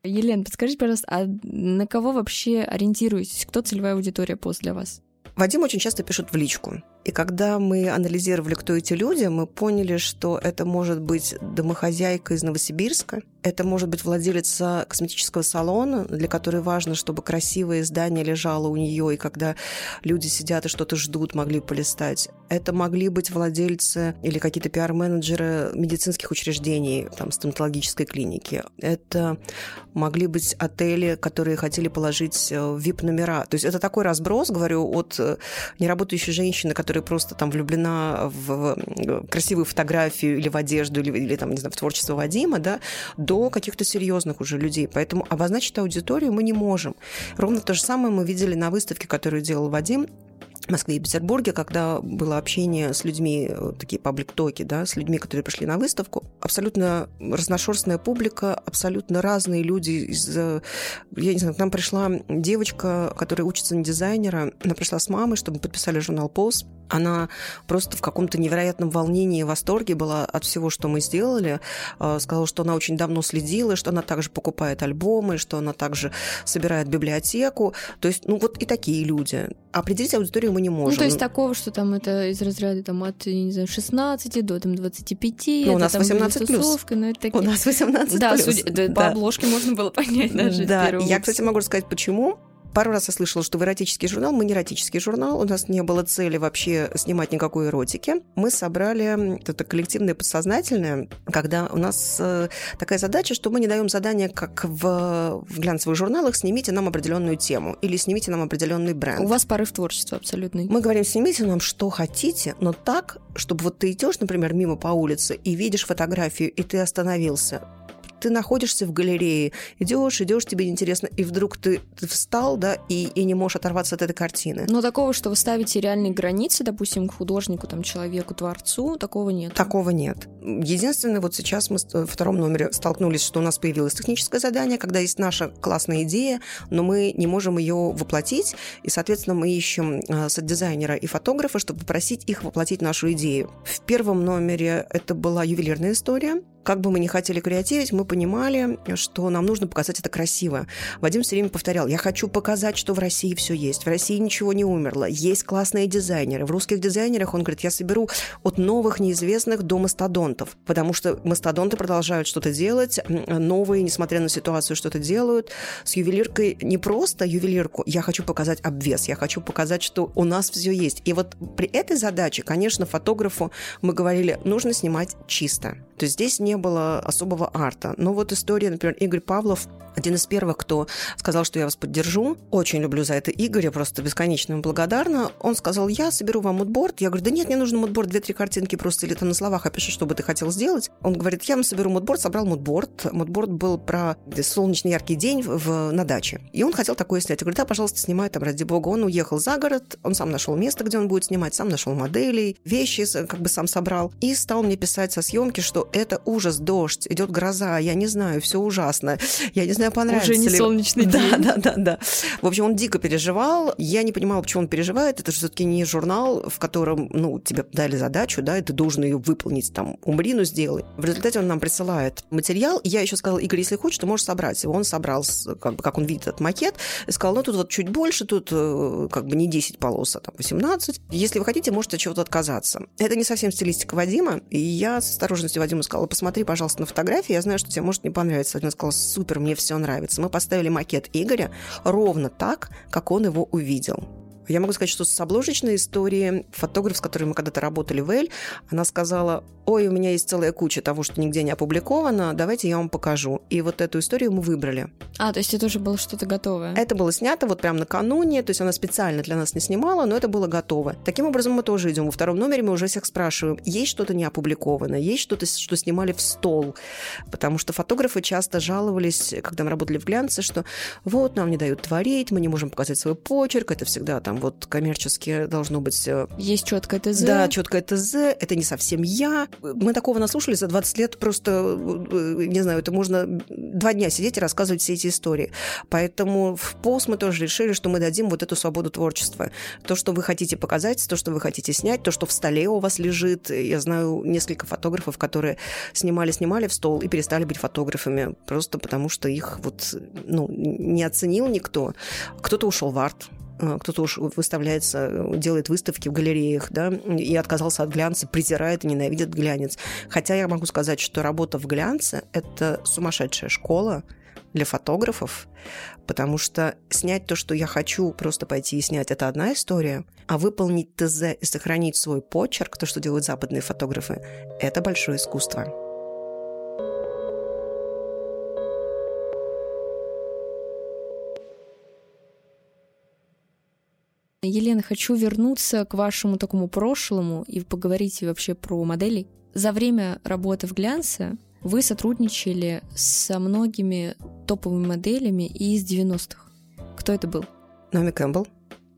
Елена, подскажите, пожалуйста, а на кого вообще ориентируетесь? Кто целевая аудитория пост для вас? Вадим очень часто пишет в личку. И когда мы анализировали, кто эти люди, мы поняли, что это может быть домохозяйка из Новосибирска, это может быть владелица косметического салона, для которой важно, чтобы красивое здание лежало у нее, и когда люди сидят и что-то ждут, могли полистать. Это могли быть владельцы или какие-то пиар-менеджеры медицинских учреждений, там, стоматологической клиники. Это могли быть отели, которые хотели положить VIP-номера. То есть это такой разброс, говорю, от э, неработающей женщины, которая которая просто там влюблена в красивую фотографию или в одежду, или, или там, не знаю, в творчество Вадима, да, до каких-то серьезных уже людей. Поэтому обозначить аудиторию мы не можем. Ровно то же самое мы видели на выставке, которую делал Вадим Москве и Петербурге, когда было общение с людьми, э, такие паблик-токи, да, с людьми, которые пришли на выставку. Абсолютно разношерстная публика, абсолютно разные люди из... Э, я не знаю, к нам пришла девочка, которая учится на дизайнера, она пришла с мамой, чтобы подписали журнал «Полз», она просто в каком-то невероятном волнении и восторге была от всего, что мы сделали. Э, сказала, что она очень давно следила, что она также покупает альбомы, что она также собирает библиотеку. То есть, ну вот и такие люди. Определить аудиторию мы не можем. Ну, то есть такого, что там это из разряда там, от, не знаю, 16 до там, 25. Ну, у нас 18 плюс. Ну, это такие... У нас 18 да, плюс. Судя... Да, да. По обложке можно было понять даже Да, я, кстати, могу рассказать, почему. Пару раз я слышала, что в эротический журнал. Мы не эротический журнал. У нас не было цели вообще снимать никакой эротики. Мы собрали это коллективное подсознательное, когда у нас э, такая задача, что мы не даем задания, как в, в глянцевых журналах, снимите нам определенную тему или снимите нам определенный бренд. У вас порыв творчества абсолютный. Мы говорим, снимите нам что хотите, но так, чтобы вот ты идешь, например, мимо по улице и видишь фотографию, и ты остановился ты находишься в галерее, идешь, идешь, тебе интересно, и вдруг ты, ты встал, да, и, и не можешь оторваться от этой картины. Но такого, что вы ставите реальные границы, допустим, к художнику, там, человеку, творцу, такого нет. Такого нет. Единственное, вот сейчас мы во втором номере столкнулись, что у нас появилось техническое задание, когда есть наша классная идея, но мы не можем ее воплотить, и, соответственно, мы ищем э, сет-дизайнера и фотографа, чтобы попросить их воплотить нашу идею. В первом номере это была ювелирная история, как бы мы ни хотели креативить, мы понимали, что нам нужно показать это красиво. Вадим все время повторял, я хочу показать, что в России все есть. В России ничего не умерло. Есть классные дизайнеры. В русских дизайнерах, он говорит, я соберу от новых неизвестных до мастодонтов. Потому что мастодонты продолжают что-то делать, новые, несмотря на ситуацию, что-то делают. С ювелиркой не просто ювелирку. Я хочу показать обвес. Я хочу показать, что у нас все есть. И вот при этой задаче, конечно, фотографу мы говорили, нужно снимать чисто. То есть здесь не было особого арта. Но вот история, например, Игорь Павлов, один из первых, кто сказал, что я вас поддержу. Очень люблю за это Игоря, просто бесконечно ему благодарна. Он сказал, я соберу вам мудборд. Я говорю, да нет, мне нужен мудборд, две-три картинки просто или там на словах опиши, что бы ты хотел сделать. Он говорит, я вам соберу мудборд, собрал мудборд. Мудборд был про солнечный яркий день в, на даче. И он хотел такое снять. Я говорю, да, пожалуйста, снимай там, ради бога. Он уехал за город, он сам нашел место, где он будет снимать, сам нашел моделей, вещи как бы сам собрал. И стал мне писать со съемки, что это ужас, дождь, идет гроза, я не знаю, все ужасно. Я не знаю, понравится Уже не ли... солнечный да, день. Да, да, да. В общем, он дико переживал. Я не понимала, почему он переживает. Это же все-таки не журнал, в котором, ну, тебе дали задачу, да, и ты должен ее выполнить, там, умри, ну, сделай. В результате он нам присылает материал. Я еще сказала, Игорь, если хочешь, ты можешь собрать его. Он собрал, как, бы, как он видит этот макет, и сказал, ну, тут вот чуть больше, тут э, как бы не 10 полос, а там 18. Если вы хотите, можете от чего-то отказаться. Это не совсем стилистика Вадима, и я с осторожностью Вадиму сказала, посмотри, пожалуйста, на фотографии, я знаю, что тебе может не понравиться. Вадим сказал, супер, мне все нравится. Мы поставили макет Игоря ровно так, как он его увидел. Я могу сказать, что с обложечной истории фотограф, с которой мы когда-то работали в Эль, она сказала, ой, у меня есть целая куча того, что нигде не опубликовано, давайте я вам покажу. И вот эту историю мы выбрали. А, то есть это уже было что-то готовое? Это было снято вот прямо накануне, то есть она специально для нас не снимала, но это было готово. Таким образом мы тоже идем. Во втором номере мы уже всех спрашиваем, есть что-то не опубликовано, есть что-то, что снимали в стол. Потому что фотографы часто жаловались, когда мы работали в глянце, что вот нам не дают творить, мы не можем показать свой почерк, это всегда там вот коммерчески должно быть... Э, есть четкое ТЗ. Да, четкое ТЗ, это не совсем я, мы такого наслушались за 20 лет, просто, э, не знаю, это можно два дня сидеть и рассказывать все эти истории. Поэтому в пост мы тоже решили, что мы дадим вот эту свободу творчества. То, что вы хотите показать, то, что вы хотите снять, то, что в столе у вас лежит. Я знаю несколько фотографов, которые снимали-снимали в стол и перестали быть фотографами, просто потому что их вот, ну, не оценил никто. Кто-то ушел в арт, кто-то уж выставляется, делает выставки в галереях, да, и отказался от глянца, презирает и ненавидит глянец. Хотя я могу сказать, что работа в глянце – это сумасшедшая школа для фотографов, потому что снять то, что я хочу, просто пойти и снять – это одна история, а выполнить ТЗ и сохранить свой почерк, то, что делают западные фотографы – это большое искусство. Елена, хочу вернуться к вашему такому прошлому и поговорить вообще про моделей. За время работы в глянце вы сотрудничали со многими топовыми моделями из 90-х. Кто это был? Наоми Кэмпбелл.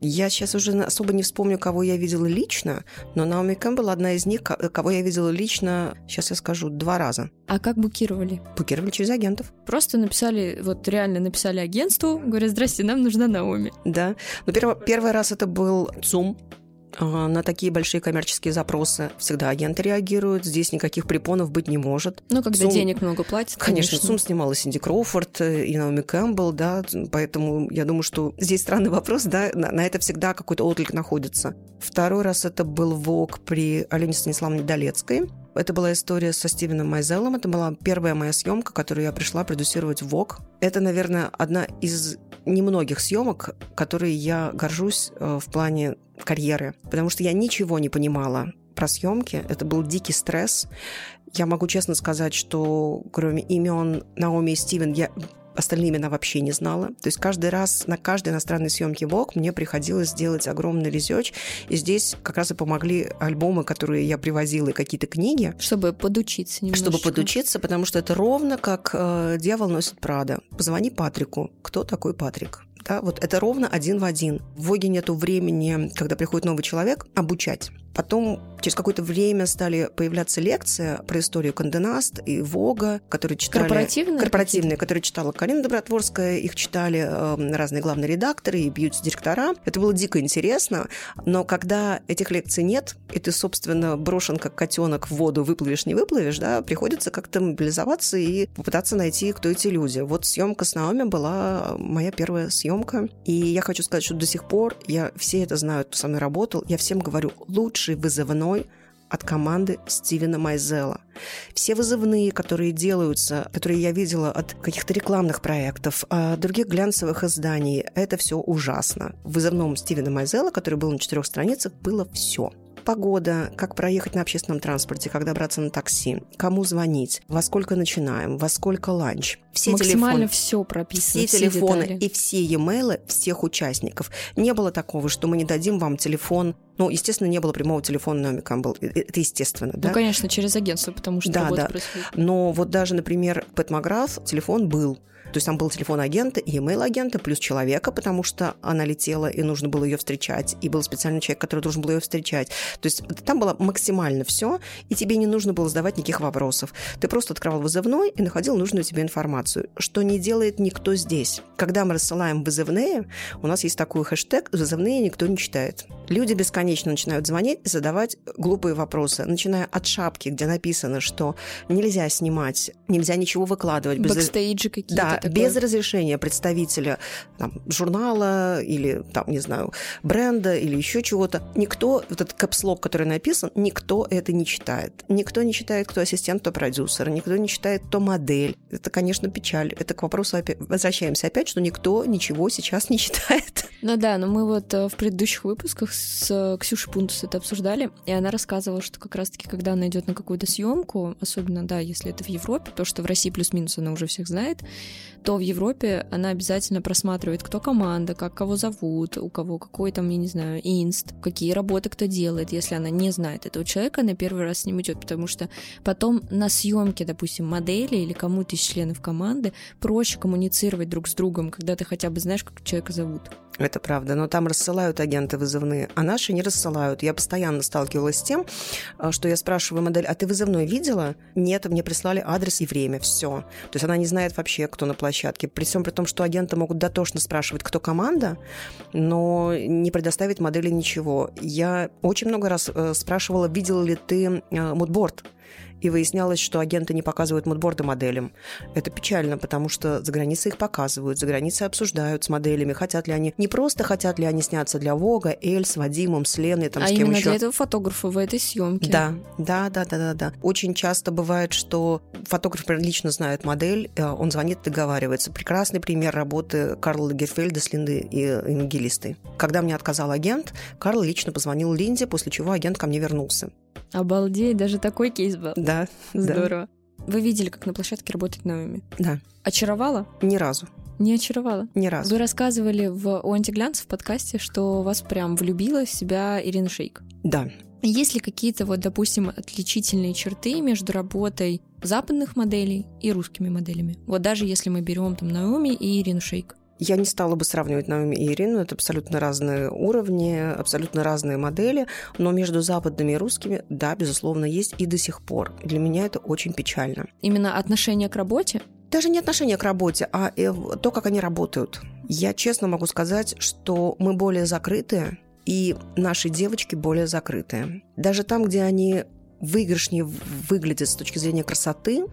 Я сейчас уже особо не вспомню, кого я видела лично, но Наоми Кэмпбелл одна из них, кого я видела лично, сейчас я скажу, два раза. А как букировали? Букировали через агентов. Просто написали, вот реально написали агентству, говорят, здрасте, нам нужна Наоми. Да. Но первый, первый раз это был а, на такие большие коммерческие запросы всегда агенты реагируют. Здесь никаких препонов быть не может. Ну, когда Сум... денег много платят, конечно. Конечно, Сум снимала Синди Кроуфорд э, и Наоми Кэмпбелл, да, поэтому я думаю, что здесь странный вопрос, да, на, на это всегда какой-то отклик находится. Второй раз это был ВОК при Алене Станиславовне Долецкой. Это была история со Стивеном Майзелом. Это была первая моя съемка, которую я пришла продюсировать в ВОК. Это, наверное, одна из немногих съемок, которые я горжусь э, в плане карьеры, потому что я ничего не понимала про съемки. Это был дикий стресс. Я могу честно сказать, что кроме имен Наоми и Стивен, я остальные имена вообще не знала. То есть каждый раз на каждой иностранной съемке Vogue мне приходилось сделать огромный резеч. И здесь как раз и помогли альбомы, которые я привозила, и какие-то книги. Чтобы подучиться немножечко. Чтобы подучиться, потому что это ровно как э, «Дьявол носит Прада». Позвони Патрику. Кто такой Патрик? Да, вот это ровно один в один. В Воге нету времени, когда приходит новый человек, обучать. Потом через какое-то время стали появляться лекции про историю Конденаст и Вога, которые читали... Корпоративные? Корпоративные, которые читала Карина Добротворская, их читали э, разные главные редакторы и бьюти-директора. Это было дико интересно, но когда этих лекций нет, и ты, собственно, брошен как котенок в воду, выплывешь, не выплывешь, да, приходится как-то мобилизоваться и попытаться найти, кто эти люди. Вот съемка с Наоми была моя первая съемка, и я хочу сказать, что до сих пор я все это знают, кто со мной работал, я всем говорю, лучше лучший вызывной от команды Стивена Майзела. Все вызывные, которые делаются, которые я видела от каких-то рекламных проектов, от других глянцевых изданий, это все ужасно. В вызывном Стивена Майзела, который был на четырех страницах, было все – погода, как проехать на общественном транспорте, как добраться на такси, кому звонить, во сколько начинаем, во сколько ланч. Все Максимально телефоны, все прописано. Все, все телефоны детали. и все e-mail всех участников. Не было такого, что мы не дадим вам телефон ну, естественно, не было прямого телефона на Campbell. Это естественно, ну, да? Ну, конечно, через агентство, потому что да, да. происходит. Но вот даже, например, Пэт Маграф, телефон был. То есть там был телефон агента и email агента плюс человека, потому что она летела и нужно было ее встречать, и был специальный человек, который должен был ее встречать. То есть там было максимально все, и тебе не нужно было задавать никаких вопросов. Ты просто открывал вызывной и находил нужную тебе информацию, что не делает никто здесь. Когда мы рассылаем вызывные, у нас есть такой хэштег «вызывные никто не читает». Люди бесконечно начинают звонить и задавать глупые вопросы, начиная от шапки, где написано, что нельзя снимать, нельзя ничего выкладывать. Backstage-и какие-то. Да, такое. без разрешения представителя там, журнала или, там, не знаю, бренда или еще чего-то. Никто, вот этот Caps Lock, который написан, никто это не читает. Никто не читает, кто ассистент, кто продюсер, никто не читает, кто модель. Это, конечно, печаль. Это к вопросу опять, возвращаемся опять, что никто ничего сейчас не читает. Ну да, но мы вот э, в предыдущих выпусках с э, Ксюшей Пунтус это обсуждали, и она рассказывала, что как раз-таки, когда она идет на какую-то съемку, особенно, да, если это в Европе, то, что в России плюс-минус она уже всех знает, то в Европе она обязательно просматривает, кто команда, как кого зовут, у кого какой там, я не знаю, инст, какие работы кто делает. Если она не знает этого человека, она первый раз с ним идет, потому что потом на съемке, допустим, модели или кому-то из членов команды проще коммуницировать друг с другом, когда ты хотя бы знаешь, как человека зовут. Это правда, но там рассылают агенты вызывные, а наши не рассылают. Я постоянно сталкивалась с тем, э, что я спрашиваю модель, а ты вызывной видела? Нет, мне прислали адрес и время, все. То есть она не знает вообще, кто на площадке. При всем при том, что агенты могут дотошно спрашивать, кто команда, но не предоставить модели ничего. Я очень много раз э, спрашивала, видела ли ты э, мудборд и выяснялось, что агенты не показывают мудборды моделям. Это печально, потому что за границей их показывают, за границей обсуждают с моделями, хотят ли они, не просто хотят ли они сняться для Вога, Эль с Вадимом, с Леной, там, а с кем именно еще. для этого фотографа в этой съемке. Да, да, да, да, да, да. Очень часто бывает, что фотограф лично знает модель, э, он звонит, договаривается. Прекрасный пример работы Карла Лагерфельда с Линдой и Евангелистой. Когда мне отказал агент, Карл лично позвонил Линде, после чего агент ко мне вернулся. Обалдеть, даже такой кейс был. Да. Здорово. Да. Вы видели, как на площадке работает Наоми? Да. Очаровала? Ни разу. Не очаровала? Ни разу. Вы рассказывали в у антиглянца в подкасте, что вас прям влюбила в себя Ирина Шейк. Да. Есть ли какие-то, вот, допустим, отличительные черты между работой западных моделей и русскими моделями? Вот даже если мы берем там Наоми и Ирину Шейк. Я не стала бы сравнивать Наоми и Ирину, это абсолютно разные уровни, абсолютно разные модели, но между западными и русскими, да, безусловно, есть и до сих пор. Для меня это очень печально. Именно отношение к работе? Даже не отношение к работе, а э, то, как они работают. Я честно могу сказать, что мы более закрытые, и наши девочки более закрытые. Даже там, где они выигрышнее выглядят с точки зрения красоты,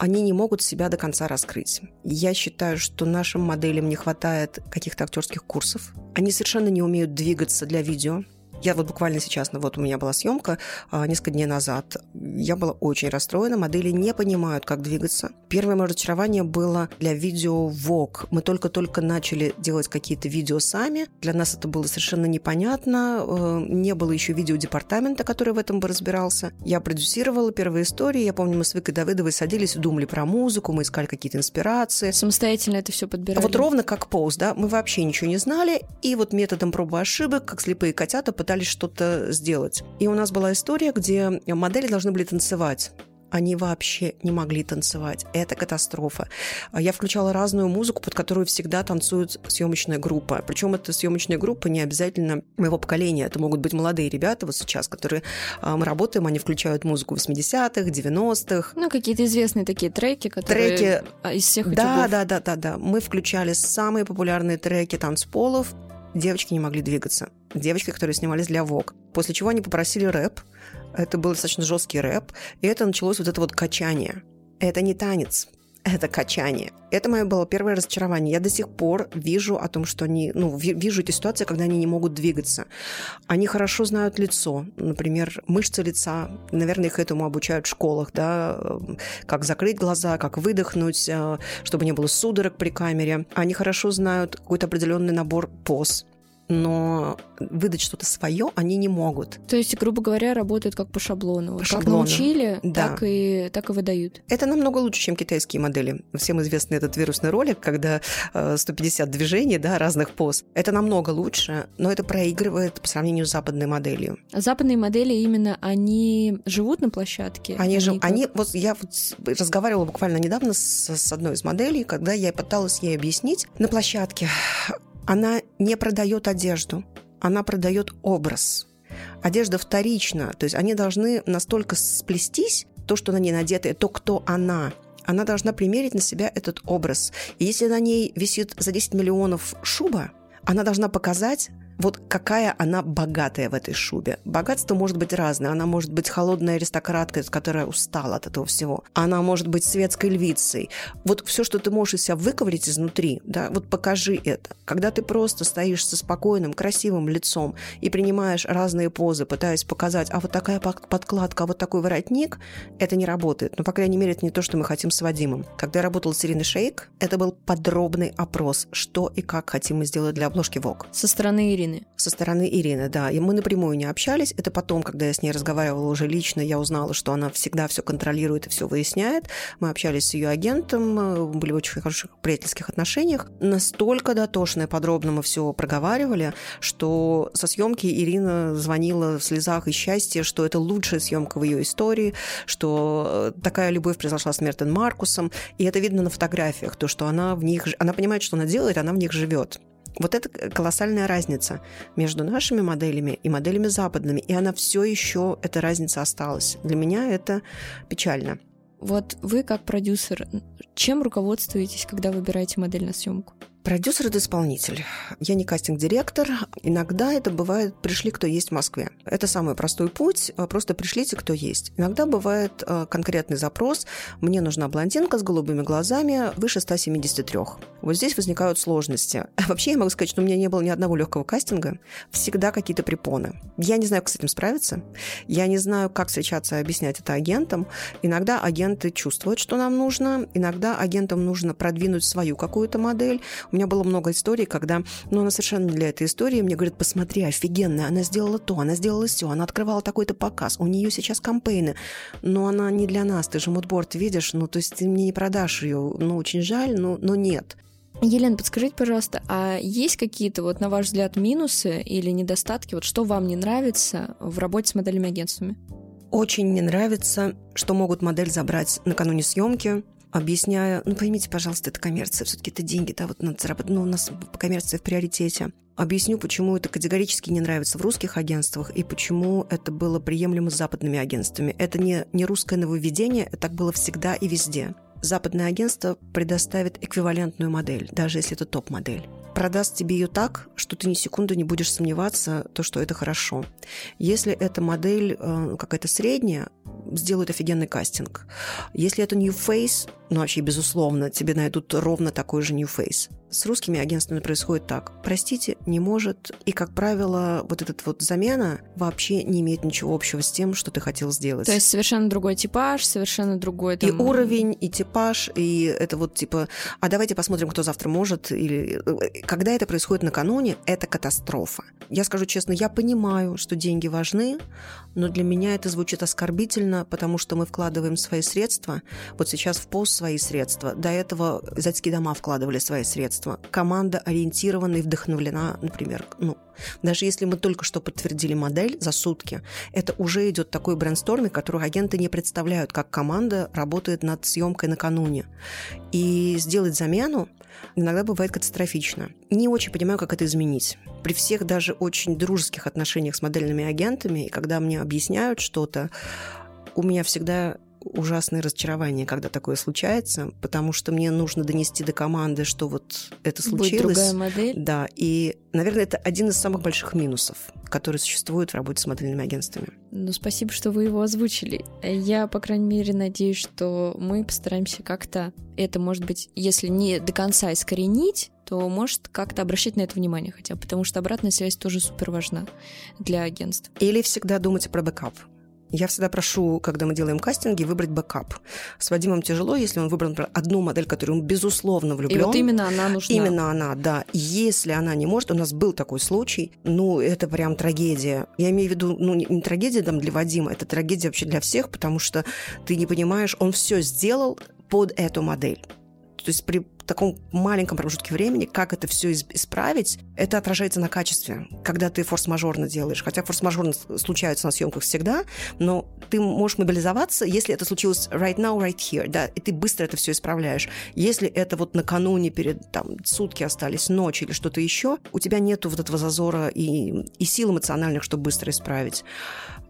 они не могут себя до конца раскрыть. Я считаю, что нашим моделям не хватает каких-то актерских курсов. Они совершенно не умеют двигаться для видео. Я вот буквально сейчас, ну вот у меня была съемка а, несколько дней назад. Я была очень расстроена. Модели не понимают, как двигаться. Первое мое разочарование было для видео Vogue. Мы только-только начали делать какие-то видео сами. Для нас это было совершенно непонятно. Э, не было еще видеодепартамента, который в этом бы разбирался. Я продюсировала первые истории. Я помню, мы с Викой Давыдовой садились и думали про музыку, мы искали какие-то инспирации. Самостоятельно это все подбирали. Вот ровно как пост, да, мы вообще ничего не знали, и вот методом проб и ошибок, как слепые котята, пытались что-то сделать. И у нас была история, где модели должны были танцевать они вообще не могли танцевать. Это катастрофа. Я включала разную музыку, под которую всегда танцует съемочная группа. Причем эта съемочная группа не обязательно моего поколения. Это могут быть молодые ребята вот сейчас, которые а, мы работаем, они включают музыку 80-х, 90-х. Ну, какие-то известные такие треки, которые треки... из всех да, да, да, да, да. Мы включали самые популярные треки танцполов. Девочки не могли двигаться. Девочки, которые снимались для Vogue. После чего они попросили рэп, это был достаточно жесткий рэп, и это началось вот это вот качание. Это не танец, это качание. Это мое было первое разочарование. Я до сих пор вижу о том, что они, ну, вижу эти ситуации, когда они не могут двигаться. Они хорошо знают лицо, например, мышцы лица. Наверное, их этому обучают в школах, да, как закрыть глаза, как выдохнуть, э, чтобы не было судорог при камере. Они хорошо знают какой-то определенный набор поз, но выдать что-то свое они не могут. То есть, грубо говоря, работают как по шаблону. По как шаблону. научили, да. так, и, так и выдают. Это намного лучше, чем китайские модели. Всем известный этот вирусный ролик, когда 150 э, движений да, разных поз. Это намного лучше, но это проигрывает по сравнению с западной моделью. Западные модели именно, они живут на площадке? Они, они, как... они вот я вот разговаривала буквально недавно с, с одной из моделей, когда я пыталась ей объяснить на площадке она не продает одежду, она продает образ. Одежда вторична, то есть они должны настолько сплестись, то, что на ней надето, то, кто она. Она должна примерить на себя этот образ. И если на ней висит за 10 миллионов шуба, она должна показать вот какая она богатая в этой шубе. Богатство может быть разное. Она может быть холодной аристократкой, которая устала от этого всего. Она может быть светской львицей. Вот все, что ты можешь из себя выковырить изнутри, да, вот покажи это. Когда ты просто стоишь со спокойным, красивым лицом и принимаешь разные позы, пытаясь показать, а вот такая подкладка, а вот такой воротник, это не работает. Ну, по крайней мере, это не то, что мы хотим с Вадимом. Когда я работала с Ириной Шейк, это был подробный опрос, что и как хотим мы сделать для обложки ВОК. Со стороны Ирины Ирины. Со стороны Ирины, да. И мы напрямую не общались. Это потом, когда я с ней разговаривала уже лично, я узнала, что она всегда все контролирует и все выясняет. Мы общались с ее агентом, э, были в очень хороших приятельских отношениях. Настолько дотошно и подробно мы все проговаривали, что со съемки Ирина звонила в слезах и счастье, что это лучшая съемка в ее истории, что э, такая любовь произошла с Мертен Маркусом. И это видно на фотографиях, то, что она в них... Она понимает, что она делает, она в них живет. Вот это колоссальная разница между нашими моделями и моделями западными, и она все еще, эта разница осталась. Для меня это печально. Вот вы как продюсер, чем руководствуетесь, когда выбираете модель на съемку? Продюсер – это исполнитель. Я не кастинг-директор. Иногда это бывает «пришли, кто есть в Москве». Это самый простой путь. А просто пришлите, кто есть. Иногда бывает э, конкретный запрос. Мне нужна блондинка с голубыми глазами выше 173. Вот здесь возникают сложности. Вообще я могу сказать, что у меня не было ни одного легкого кастинга. Всегда какие-то препоны. Я не знаю, как с этим справиться. Я не знаю, как встречаться и объяснять это агентам. Иногда агенты чувствуют, что нам нужно. Иногда агентам нужно продвинуть свою какую-то модель у меня было много историй, когда, ну, она совершенно не для этой истории, мне говорят, посмотри, офигенная, она сделала то, она сделала все, она открывала такой-то показ, у нее сейчас кампейны, но она не для нас, ты же мудборд видишь, ну, то есть ты мне не продашь ее, ну, очень жаль, но, но нет. Елена, подскажите, пожалуйста, а есть какие-то, вот, на ваш взгляд, минусы или недостатки? Вот что вам не нравится в работе с моделями агентствами? Очень не нравится, что могут модель забрать накануне съемки, объясняя, ну поймите, пожалуйста, это коммерция, все-таки это деньги, да, вот надо заработать, ну у нас коммерция в приоритете. Объясню, почему это категорически не нравится в русских агентствах и почему это было приемлемо с западными агентствами. Это не, не русское нововведение, это так было всегда и везде. Западное агентство предоставит эквивалентную модель, даже если это топ-модель продаст тебе ее так, что ты ни секунды не будешь сомневаться, то, что это хорошо. Если эта модель э, какая-то средняя, сделают офигенный кастинг. Если это new face, ну вообще, безусловно, тебе найдут ровно такой же new face. С русскими агентствами происходит так. Простите, не может. И, как правило, вот эта вот замена вообще не имеет ничего общего с тем, что ты хотел сделать. То есть совершенно другой типаж, совершенно другой... Там... И уровень, и типаж, и это вот типа, а давайте посмотрим, кто завтра может. Или... Когда это происходит накануне, это катастрофа. Я скажу честно, я понимаю, что деньги важны, но для меня это звучит оскорбительно, потому что мы вкладываем свои средства. Вот сейчас в пост свои средства. До этого зайцкие дома вкладывали свои средства. Команда ориентирована и вдохновлена, например, ну, даже если мы только что подтвердили модель за сутки, это уже идет такой брейнсторминг, который агенты не представляют, как команда работает над съемкой накануне. И сделать замену иногда бывает катастрофично. Не очень понимаю, как это изменить. При всех даже очень дружеских отношениях с модельными агентами, и когда мне объясняют что-то, у меня всегда ужасное разочарование, когда такое случается, потому что мне нужно донести до команды, что вот это случилось. Будет другая модель. Да, и, наверное, это один из самых больших минусов, которые существуют в работе с модельными агентствами. Ну, спасибо, что вы его озвучили. Я, по крайней мере, надеюсь, что мы постараемся как-то это, может быть, если не до конца искоренить, то может как-то обращать на это внимание хотя бы, потому что обратная связь тоже супер важна для агентств. Или всегда думать про backup. Я всегда прошу, когда мы делаем кастинги, выбрать backup. С Вадимом тяжело, если он выбрал например, одну модель, которую он безусловно влюблен. И вот именно она нужна. Именно она, да. Если она не может, у нас был такой случай, ну, это прям трагедия. Я имею в виду, ну, не трагедия там для Вадима, это трагедия вообще для всех, потому что ты не понимаешь, он все сделал под эту модель. То есть при таком маленьком промежутке времени, как это все исправить, это отражается на качестве, когда ты форс-мажорно делаешь. Хотя форс-мажорно случаются на съемках всегда, но ты можешь мобилизоваться, если это случилось right now, right here, да, и ты быстро это все исправляешь. Если это вот накануне, перед там сутки остались, ночь или что-то еще, у тебя нету вот этого зазора и, и сил эмоциональных, чтобы быстро исправить.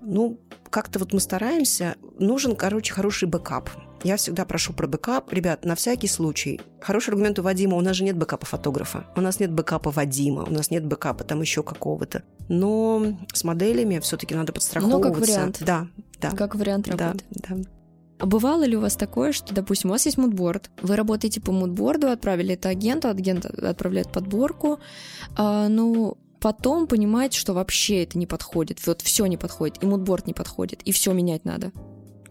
Ну, как-то вот мы стараемся. Нужен, короче, хороший backup. Я всегда прошу про backup. Ребят, на всякий случай. Хороший аргумент у Вадима. У нас же нет backup-а фотографа. У нас нет backup-а Вадима. У нас нет backup-а там еще какого-то. Но с моделями все-таки надо подстраховываться. Ну, как вариант. Да, да. Как вариант работы. Да, да. А бывало ли у вас такое, что, допустим, у вас есть мудборд, вы работаете по мудборду, отправили это агенту, агент отправляет подборку, а, ну, потом понимаете, что вообще это не подходит, вот все не подходит, и мудборд не подходит, и все менять надо?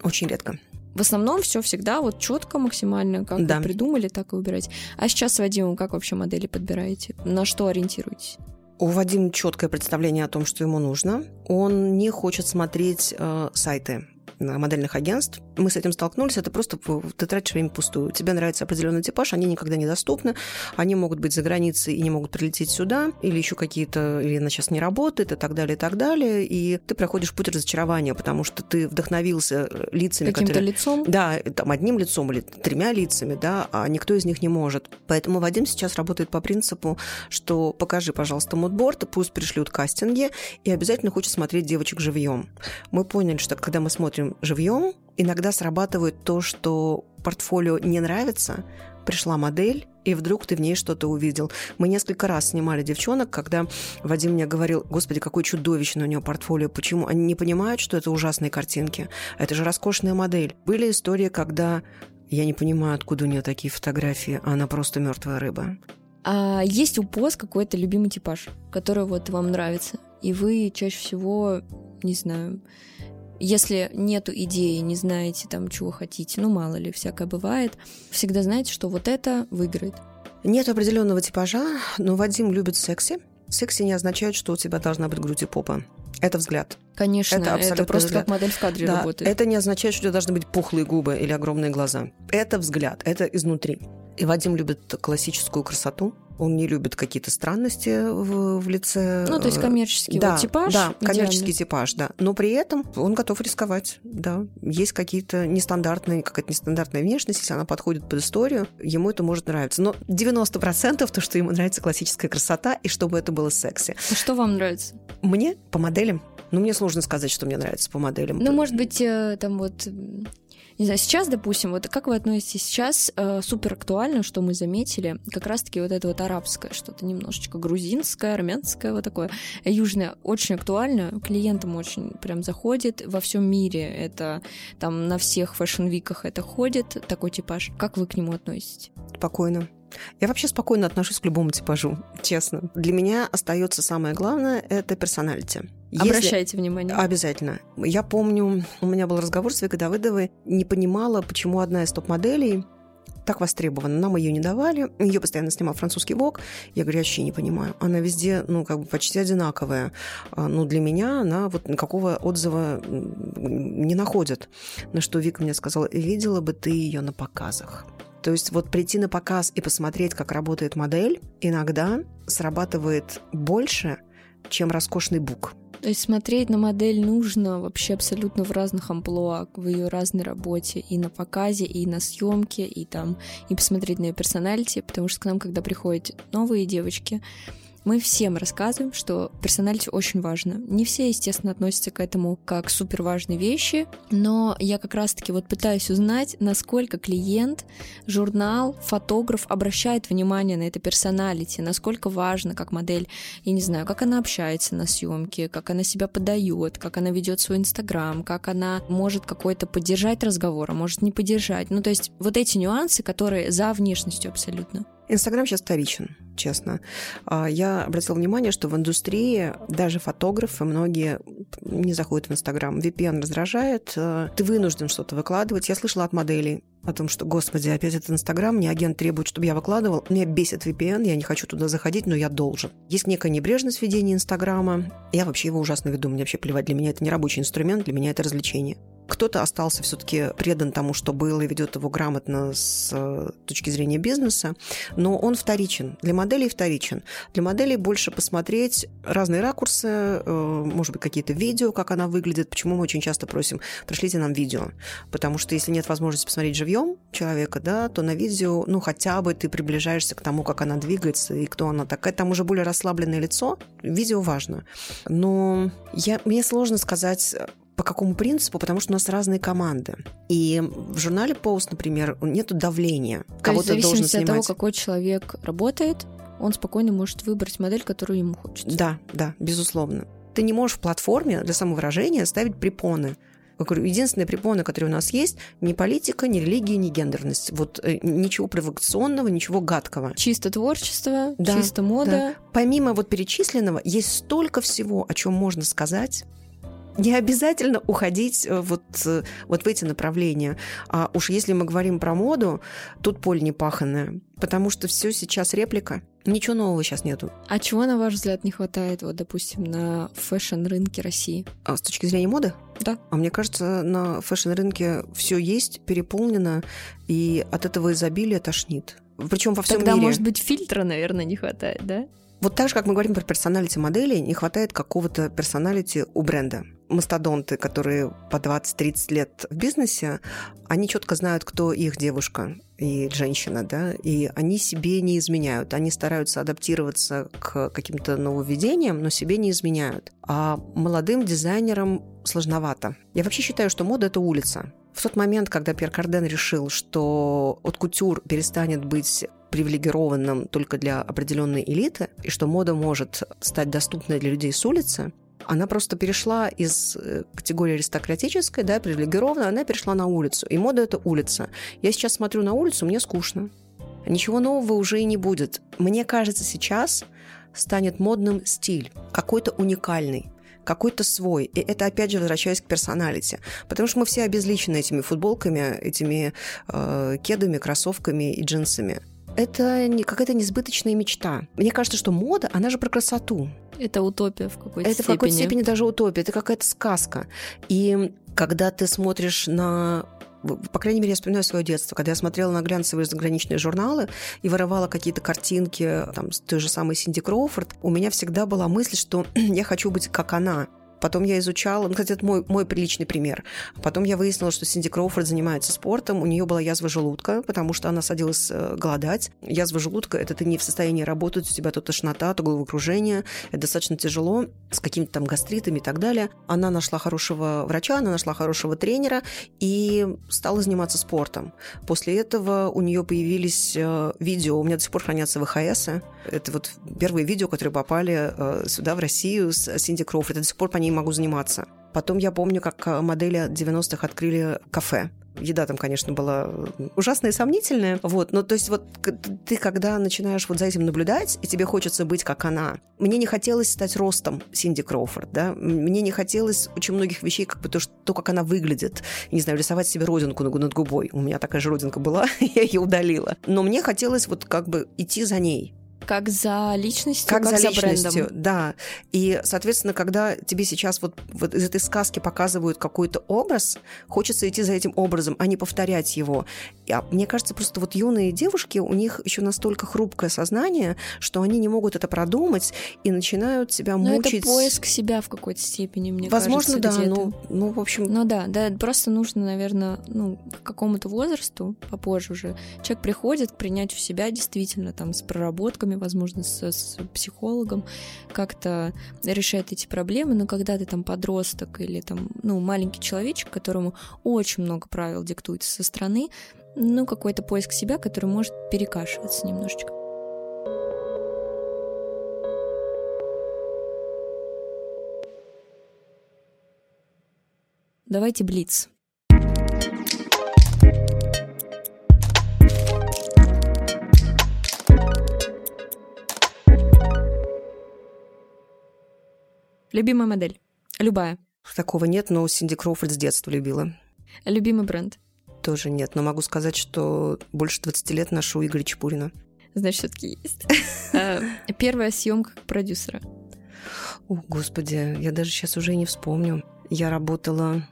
Очень редко. В основном все всегда вот четко максимально, как да. вы придумали, так и убирать. А сейчас с Вадимом как вообще модели подбираете? На что ориентируетесь? У Вадима четкое представление о том, что ему нужно. Он не хочет смотреть э, сайты модельных агентств. Мы с этим столкнулись, это просто ты тратишь время пустую. Тебе нравится определенный типаж, они никогда не доступны, они могут быть за границей и не могут прилететь сюда, или еще какие-то, или она сейчас не работает, и так далее, и так далее. И ты проходишь путь разочарования, потому что ты вдохновился лицами, Каким-то которые... лицом? Да, там одним лицом или тремя лицами, да, а никто из них не может. Поэтому Вадим сейчас работает по принципу, что покажи, пожалуйста, мудборд, пусть пришлют кастинги, и обязательно хочет смотреть девочек живьем. Мы поняли, что когда мы смотрим живьем, иногда срабатывает то, что портфолио не нравится, пришла модель, и вдруг ты в ней что-то увидел. Мы несколько раз снимали девчонок, когда Вадим мне говорил, господи, какой чудовищный у нее портфолио, почему? Они не понимают, что это ужасные картинки. Это же роскошная модель. Были истории, когда я не понимаю, откуда у нее такие фотографии, а она просто мертвая рыба. А есть у пост какой-то любимый типаж, который вот вам нравится, и вы чаще всего, не знаю, если нету идеи, не знаете там, чего хотите, ну мало ли, всякое бывает, всегда знаете, что вот это выиграет. Нет определенного типажа, но Вадим любит секси. Секси не означает, что у тебя должна быть грудь и попа. Это взгляд. Конечно, это, это просто взгляд. как модель в кадре да, работает. Это не означает, что у тебя должны быть пухлые губы или огромные глаза. Это взгляд, это изнутри. И Вадим любит классическую красоту. Он не любит какие-то странности в, в лице. Ну, то есть коммерческий да, вот типаж. Да, коммерческий типаж, да. Но при этом он готов рисковать, да. Есть какие-то нестандартные, какая-то нестандартная внешность, если она подходит под историю, ему это может нравиться. Но 90% то, что ему нравится классическая красота, и чтобы это было секси. А что вам нравится? Мне по моделям. Ну, мне сложно сказать, что мне нравится по моделям. Ну, может быть, э, там вот не знаю, сейчас, допустим, вот как вы относитесь сейчас, э, супер актуально, что мы заметили, как раз-таки вот это вот арабское, что-то немножечко грузинское, армянское, вот такое, южное, очень актуально, клиентам очень прям заходит, во всем мире это, там, на всех fashion week-ах это ходит, такой типаж. Как вы к нему относитесь? Спокойно. Я вообще спокойно отношусь к любому типажу, честно. Для меня остается самое главное – это personality. Если... Обращайте внимание. Обязательно. Я помню, у меня был разговор с Викой Давыдовой, не понимала, почему одна из топ-моделей так востребована. Нам ее не давали. Ее постоянно снимал французский ВОК. Я говорю, я вообще не понимаю. Она везде, ну, как бы почти одинаковая. А, ну, для меня она вот никакого отзыва не находит. На что Вика мне сказала, видела бы ты ее на показах. То есть вот прийти на показ и посмотреть, как работает модель, иногда срабатывает больше, чем роскошный бук. То есть смотреть на модель нужно вообще абсолютно в разных амплуа, в ее разной работе, и на показе, и на съемке, и там, и посмотреть на ее персоналити, потому что к нам, когда приходят новые девочки, мы всем рассказываем, что персоналити очень важно. Не все, естественно, относятся к этому как супер важной вещи, но я как раз-таки вот пытаюсь узнать, насколько клиент, журнал, фотограф обращает внимание на это персоналити, насколько важно как модель, я не знаю, как она общается на съемке, как она себя подает, как она ведет свой инстаграм, как она может какой-то поддержать разговор, а может не поддержать. Ну, то есть вот эти нюансы, которые за внешностью абсолютно. Инстаграм сейчас вторичен, честно. А, я обратила внимание, что в индустрии даже фотографы многие не заходят в Инстаграм. VPN раздражает, э, ты вынужден что-то выкладывать. Я слышала от моделей о том, что, господи, опять этот Инстаграм, мне агент требует, чтобы я выкладывал. Меня бесит VPN, я не хочу туда заходить, но я должен. Есть некая небрежность в ведении Инстаграма. Я вообще его ужасно веду, мне вообще плевать. Для меня это не рабочий инструмент, для меня это развлечение. Кто-то остался все-таки предан тому, что был, и ведет его грамотно с э, точки зрения бизнеса, но он вторичен. Для моделей вторичен. Для моделей больше посмотреть разные ракурсы, э, может быть, какие-то видео, как она выглядит. Почему мы очень часто просим, пришлите нам видео. Потому что если нет возможности посмотреть живьем человека, да, то на видео, ну, хотя бы ты приближаешься к тому, как она двигается и кто она такая. Там уже более расслабленное лицо. Видео важно. Но я, мне сложно сказать, по какому принципу? Потому что у нас разные команды. И в журнале Post, например, нет давления. Кого-то должен снимать. от того, какой человек работает, он спокойно может выбрать модель, которую ему хочется. Да, да, безусловно. Ты не можешь в платформе для самовыражения ставить препоны. Я говорю, единственные препоны, которые у нас есть, ни политика, ни религия, ни гендерность. Вот э, ничего провокационного, ничего гадкого. Чисто творчество, да, чисто мода. Да. Помимо вот перечисленного, есть столько всего, о чем можно сказать не обязательно уходить э, вот, э, вот в эти направления. А уж если мы говорим про моду, тут поле не паханное, потому что все сейчас реплика. Ничего нового сейчас нету. А чего, на ваш взгляд, не хватает, вот, допустим, на fashion-рынке России? А с точки зрения моды? Да. А мне кажется, на fashion-рынке все есть, переполнено, и от этого изобилия тошнит. Причем во всем Тогда, мире. может быть, фильтра, наверное, не хватает, да? Вот так же, как мы говорим про персоналити моделей, не хватает какого-то персоналити у бренда. Мастодонты, которые по 20-30 лет в бизнесе, они четко знают, кто их девушка и женщина, да, и они себе не изменяют. Они стараются адаптироваться к каким-то нововведениям, но себе не изменяют. А молодым дизайнерам сложновато. Я вообще считаю, что мода – это улица. В тот момент, когда Пьер Карден решил, что от кутюр перестанет быть привилегированным только для определенной элиты, и что мода может стать доступной для людей с улицы, она просто перешла из э, категории аристократической, да, привилегированной, она перешла на улицу. И мода – это улица. Я сейчас смотрю на улицу, мне скучно. Ничего нового уже и не будет. Мне кажется, сейчас станет модным стиль, какой-то уникальный какой-то свой. И это, опять же, возвращаясь к персоналити. Потому что мы все обезличены этими футболками, этими э, кедами, кроссовками и джинсами это не какая-то несбыточная мечта. Мне кажется, что мода, она же про красоту. Это утопия в какой-то это степени. Это в какой-то степени даже утопия, это какая-то сказка. И когда ты смотришь на по крайней мере, я вспоминаю свое детство, когда я смотрела на глянцевые заграничные журналы и воровала какие-то картинки там, с той же самой Синди Кроуфорд, у меня всегда была мысль, что я хочу быть как она. Потом я изучала, ну, кстати, это мой, мой приличный пример. Потом я выяснила, что Синди Кроуфорд занимается спортом, у нее была язва желудка, потому что она садилась э, голодать. Язва желудка – это ты не в состоянии работать, у тебя то тошнота, то головокружение, это достаточно тяжело, с какими-то там гастритами и так далее. Она нашла хорошего врача, она нашла хорошего тренера и стала заниматься спортом. После этого у нее появились э, видео, у меня до сих пор хранятся ВХС, это вот первые видео, которые попали э, сюда, в Россию, с Синди Кроуфорд. Я до сих пор по ней могу заниматься. Потом я помню, как модели 90-х открыли кафе еда там, конечно, была ужасная и сомнительная. Вот, но то есть вот ты когда начинаешь вот за этим наблюдать, и тебе хочется быть как она. Мне не хотелось стать ростом Синди Кроуфорд, да, мне не хотелось очень многих вещей, как бы то, что, то как она выглядит. Не знаю, рисовать себе родинку над губой. У меня такая же родинка была, я ее удалила. Но мне хотелось вот как бы идти за ней как за личностью, как, как за, за личностью, брендом. да. И, соответственно, когда тебе сейчас вот, вот из этой сказки показывают какой-то образ, хочется идти за этим образом, а не повторять его. А мне кажется, просто вот юные девушки, у них еще настолько хрупкое сознание, что они не могут это продумать и начинают себя Но мучить. это поиск себя в какой-то степени, мне Возможно, кажется. Возможно, да. Ну, ну, в общем... Ну да, да, просто нужно, наверное, ну, к какому-то возрасту, попозже уже, человек приходит к принятию себя действительно там с проработками, возможно, с, с психологом, как-то решает эти проблемы, но когда ты там подросток или там, ну, маленький человечек, которому очень много правил диктуется со стороны, ну, какой-то поиск себя, который может перекашиваться немножечко. Давайте блиц. Любимая модель? Любая. Такого нет, но Синди Кроуфорд с детства любила. Любимый бренд? Тоже нет, но могу сказать, что больше 20 лет ношу Игоря Чепурина. Значит, все-таки есть. А, первая съемка продюсера. О, господи, я даже сейчас уже не вспомню. Я работала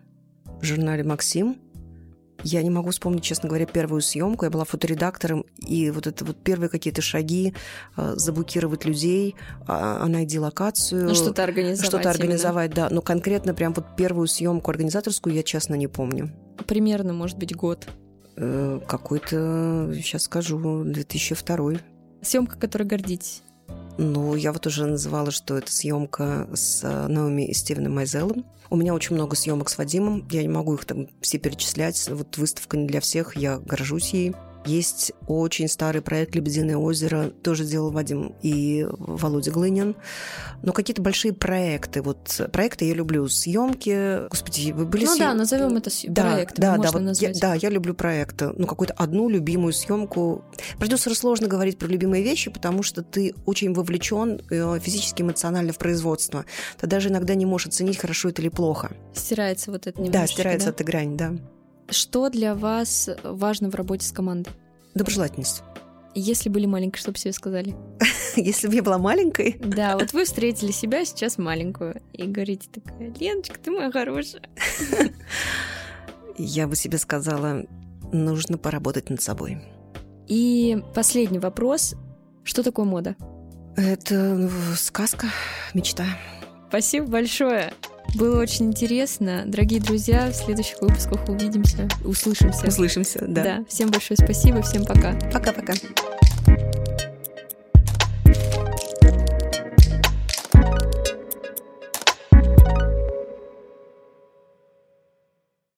в журнале «Максим», я не могу вспомнить, честно говоря, первую съемку. Я была фоторедактором, и вот это вот первые какие-то шаги э, заблокировать людей, э, найти локацию. Ну, что-то организовать. Что-то организовать, именно. да. Но конкретно прям вот первую съемку организаторскую я, честно, не помню. Примерно, может быть, год. Э, какой-то, сейчас скажу, 2002. Съемка, которой гордитесь. Ну, я вот уже называла, что это съемка с э, Наоми и Стивеном Майзелом. У меня очень много съемок с Вадимом. Я не могу их там все перечислять. Вот выставка не для всех, я горжусь ей. Есть очень старый проект «Лебединое озеро», тоже делал Вадим и Володя Глынин. Но какие-то большие проекты. Вот проекты я люблю. Съемки. Господи, вы были Ну съем... да, назовем это да, проект. Да, да, вот я, да, я люблю проекты. Ну, какую-то одну любимую съемку. Продюсеру сложно говорить про любимые вещи, потому что ты очень вовлечен э, физически, эмоционально в производство. Ты даже иногда не можешь оценить, хорошо это или плохо. Стирается вот это немножечко, Да, стирается да? эта грань, да. Что для вас важно в работе с командой? Доброжелательность. Если были маленькой, что бы себе сказали? Если бы я была маленькой? Да, вот вы встретили себя сейчас маленькую и говорите такая, Леночка, ты моя хорошая. Я бы себе сказала, нужно поработать над собой. И последний вопрос. Что такое мода? Это ну, сказка, мечта. Спасибо большое. Было очень интересно. Дорогие друзья, в следующих выпусках увидимся, услышимся. Услышимся, да. Да. Всем большое спасибо, всем пока. Пока-пока.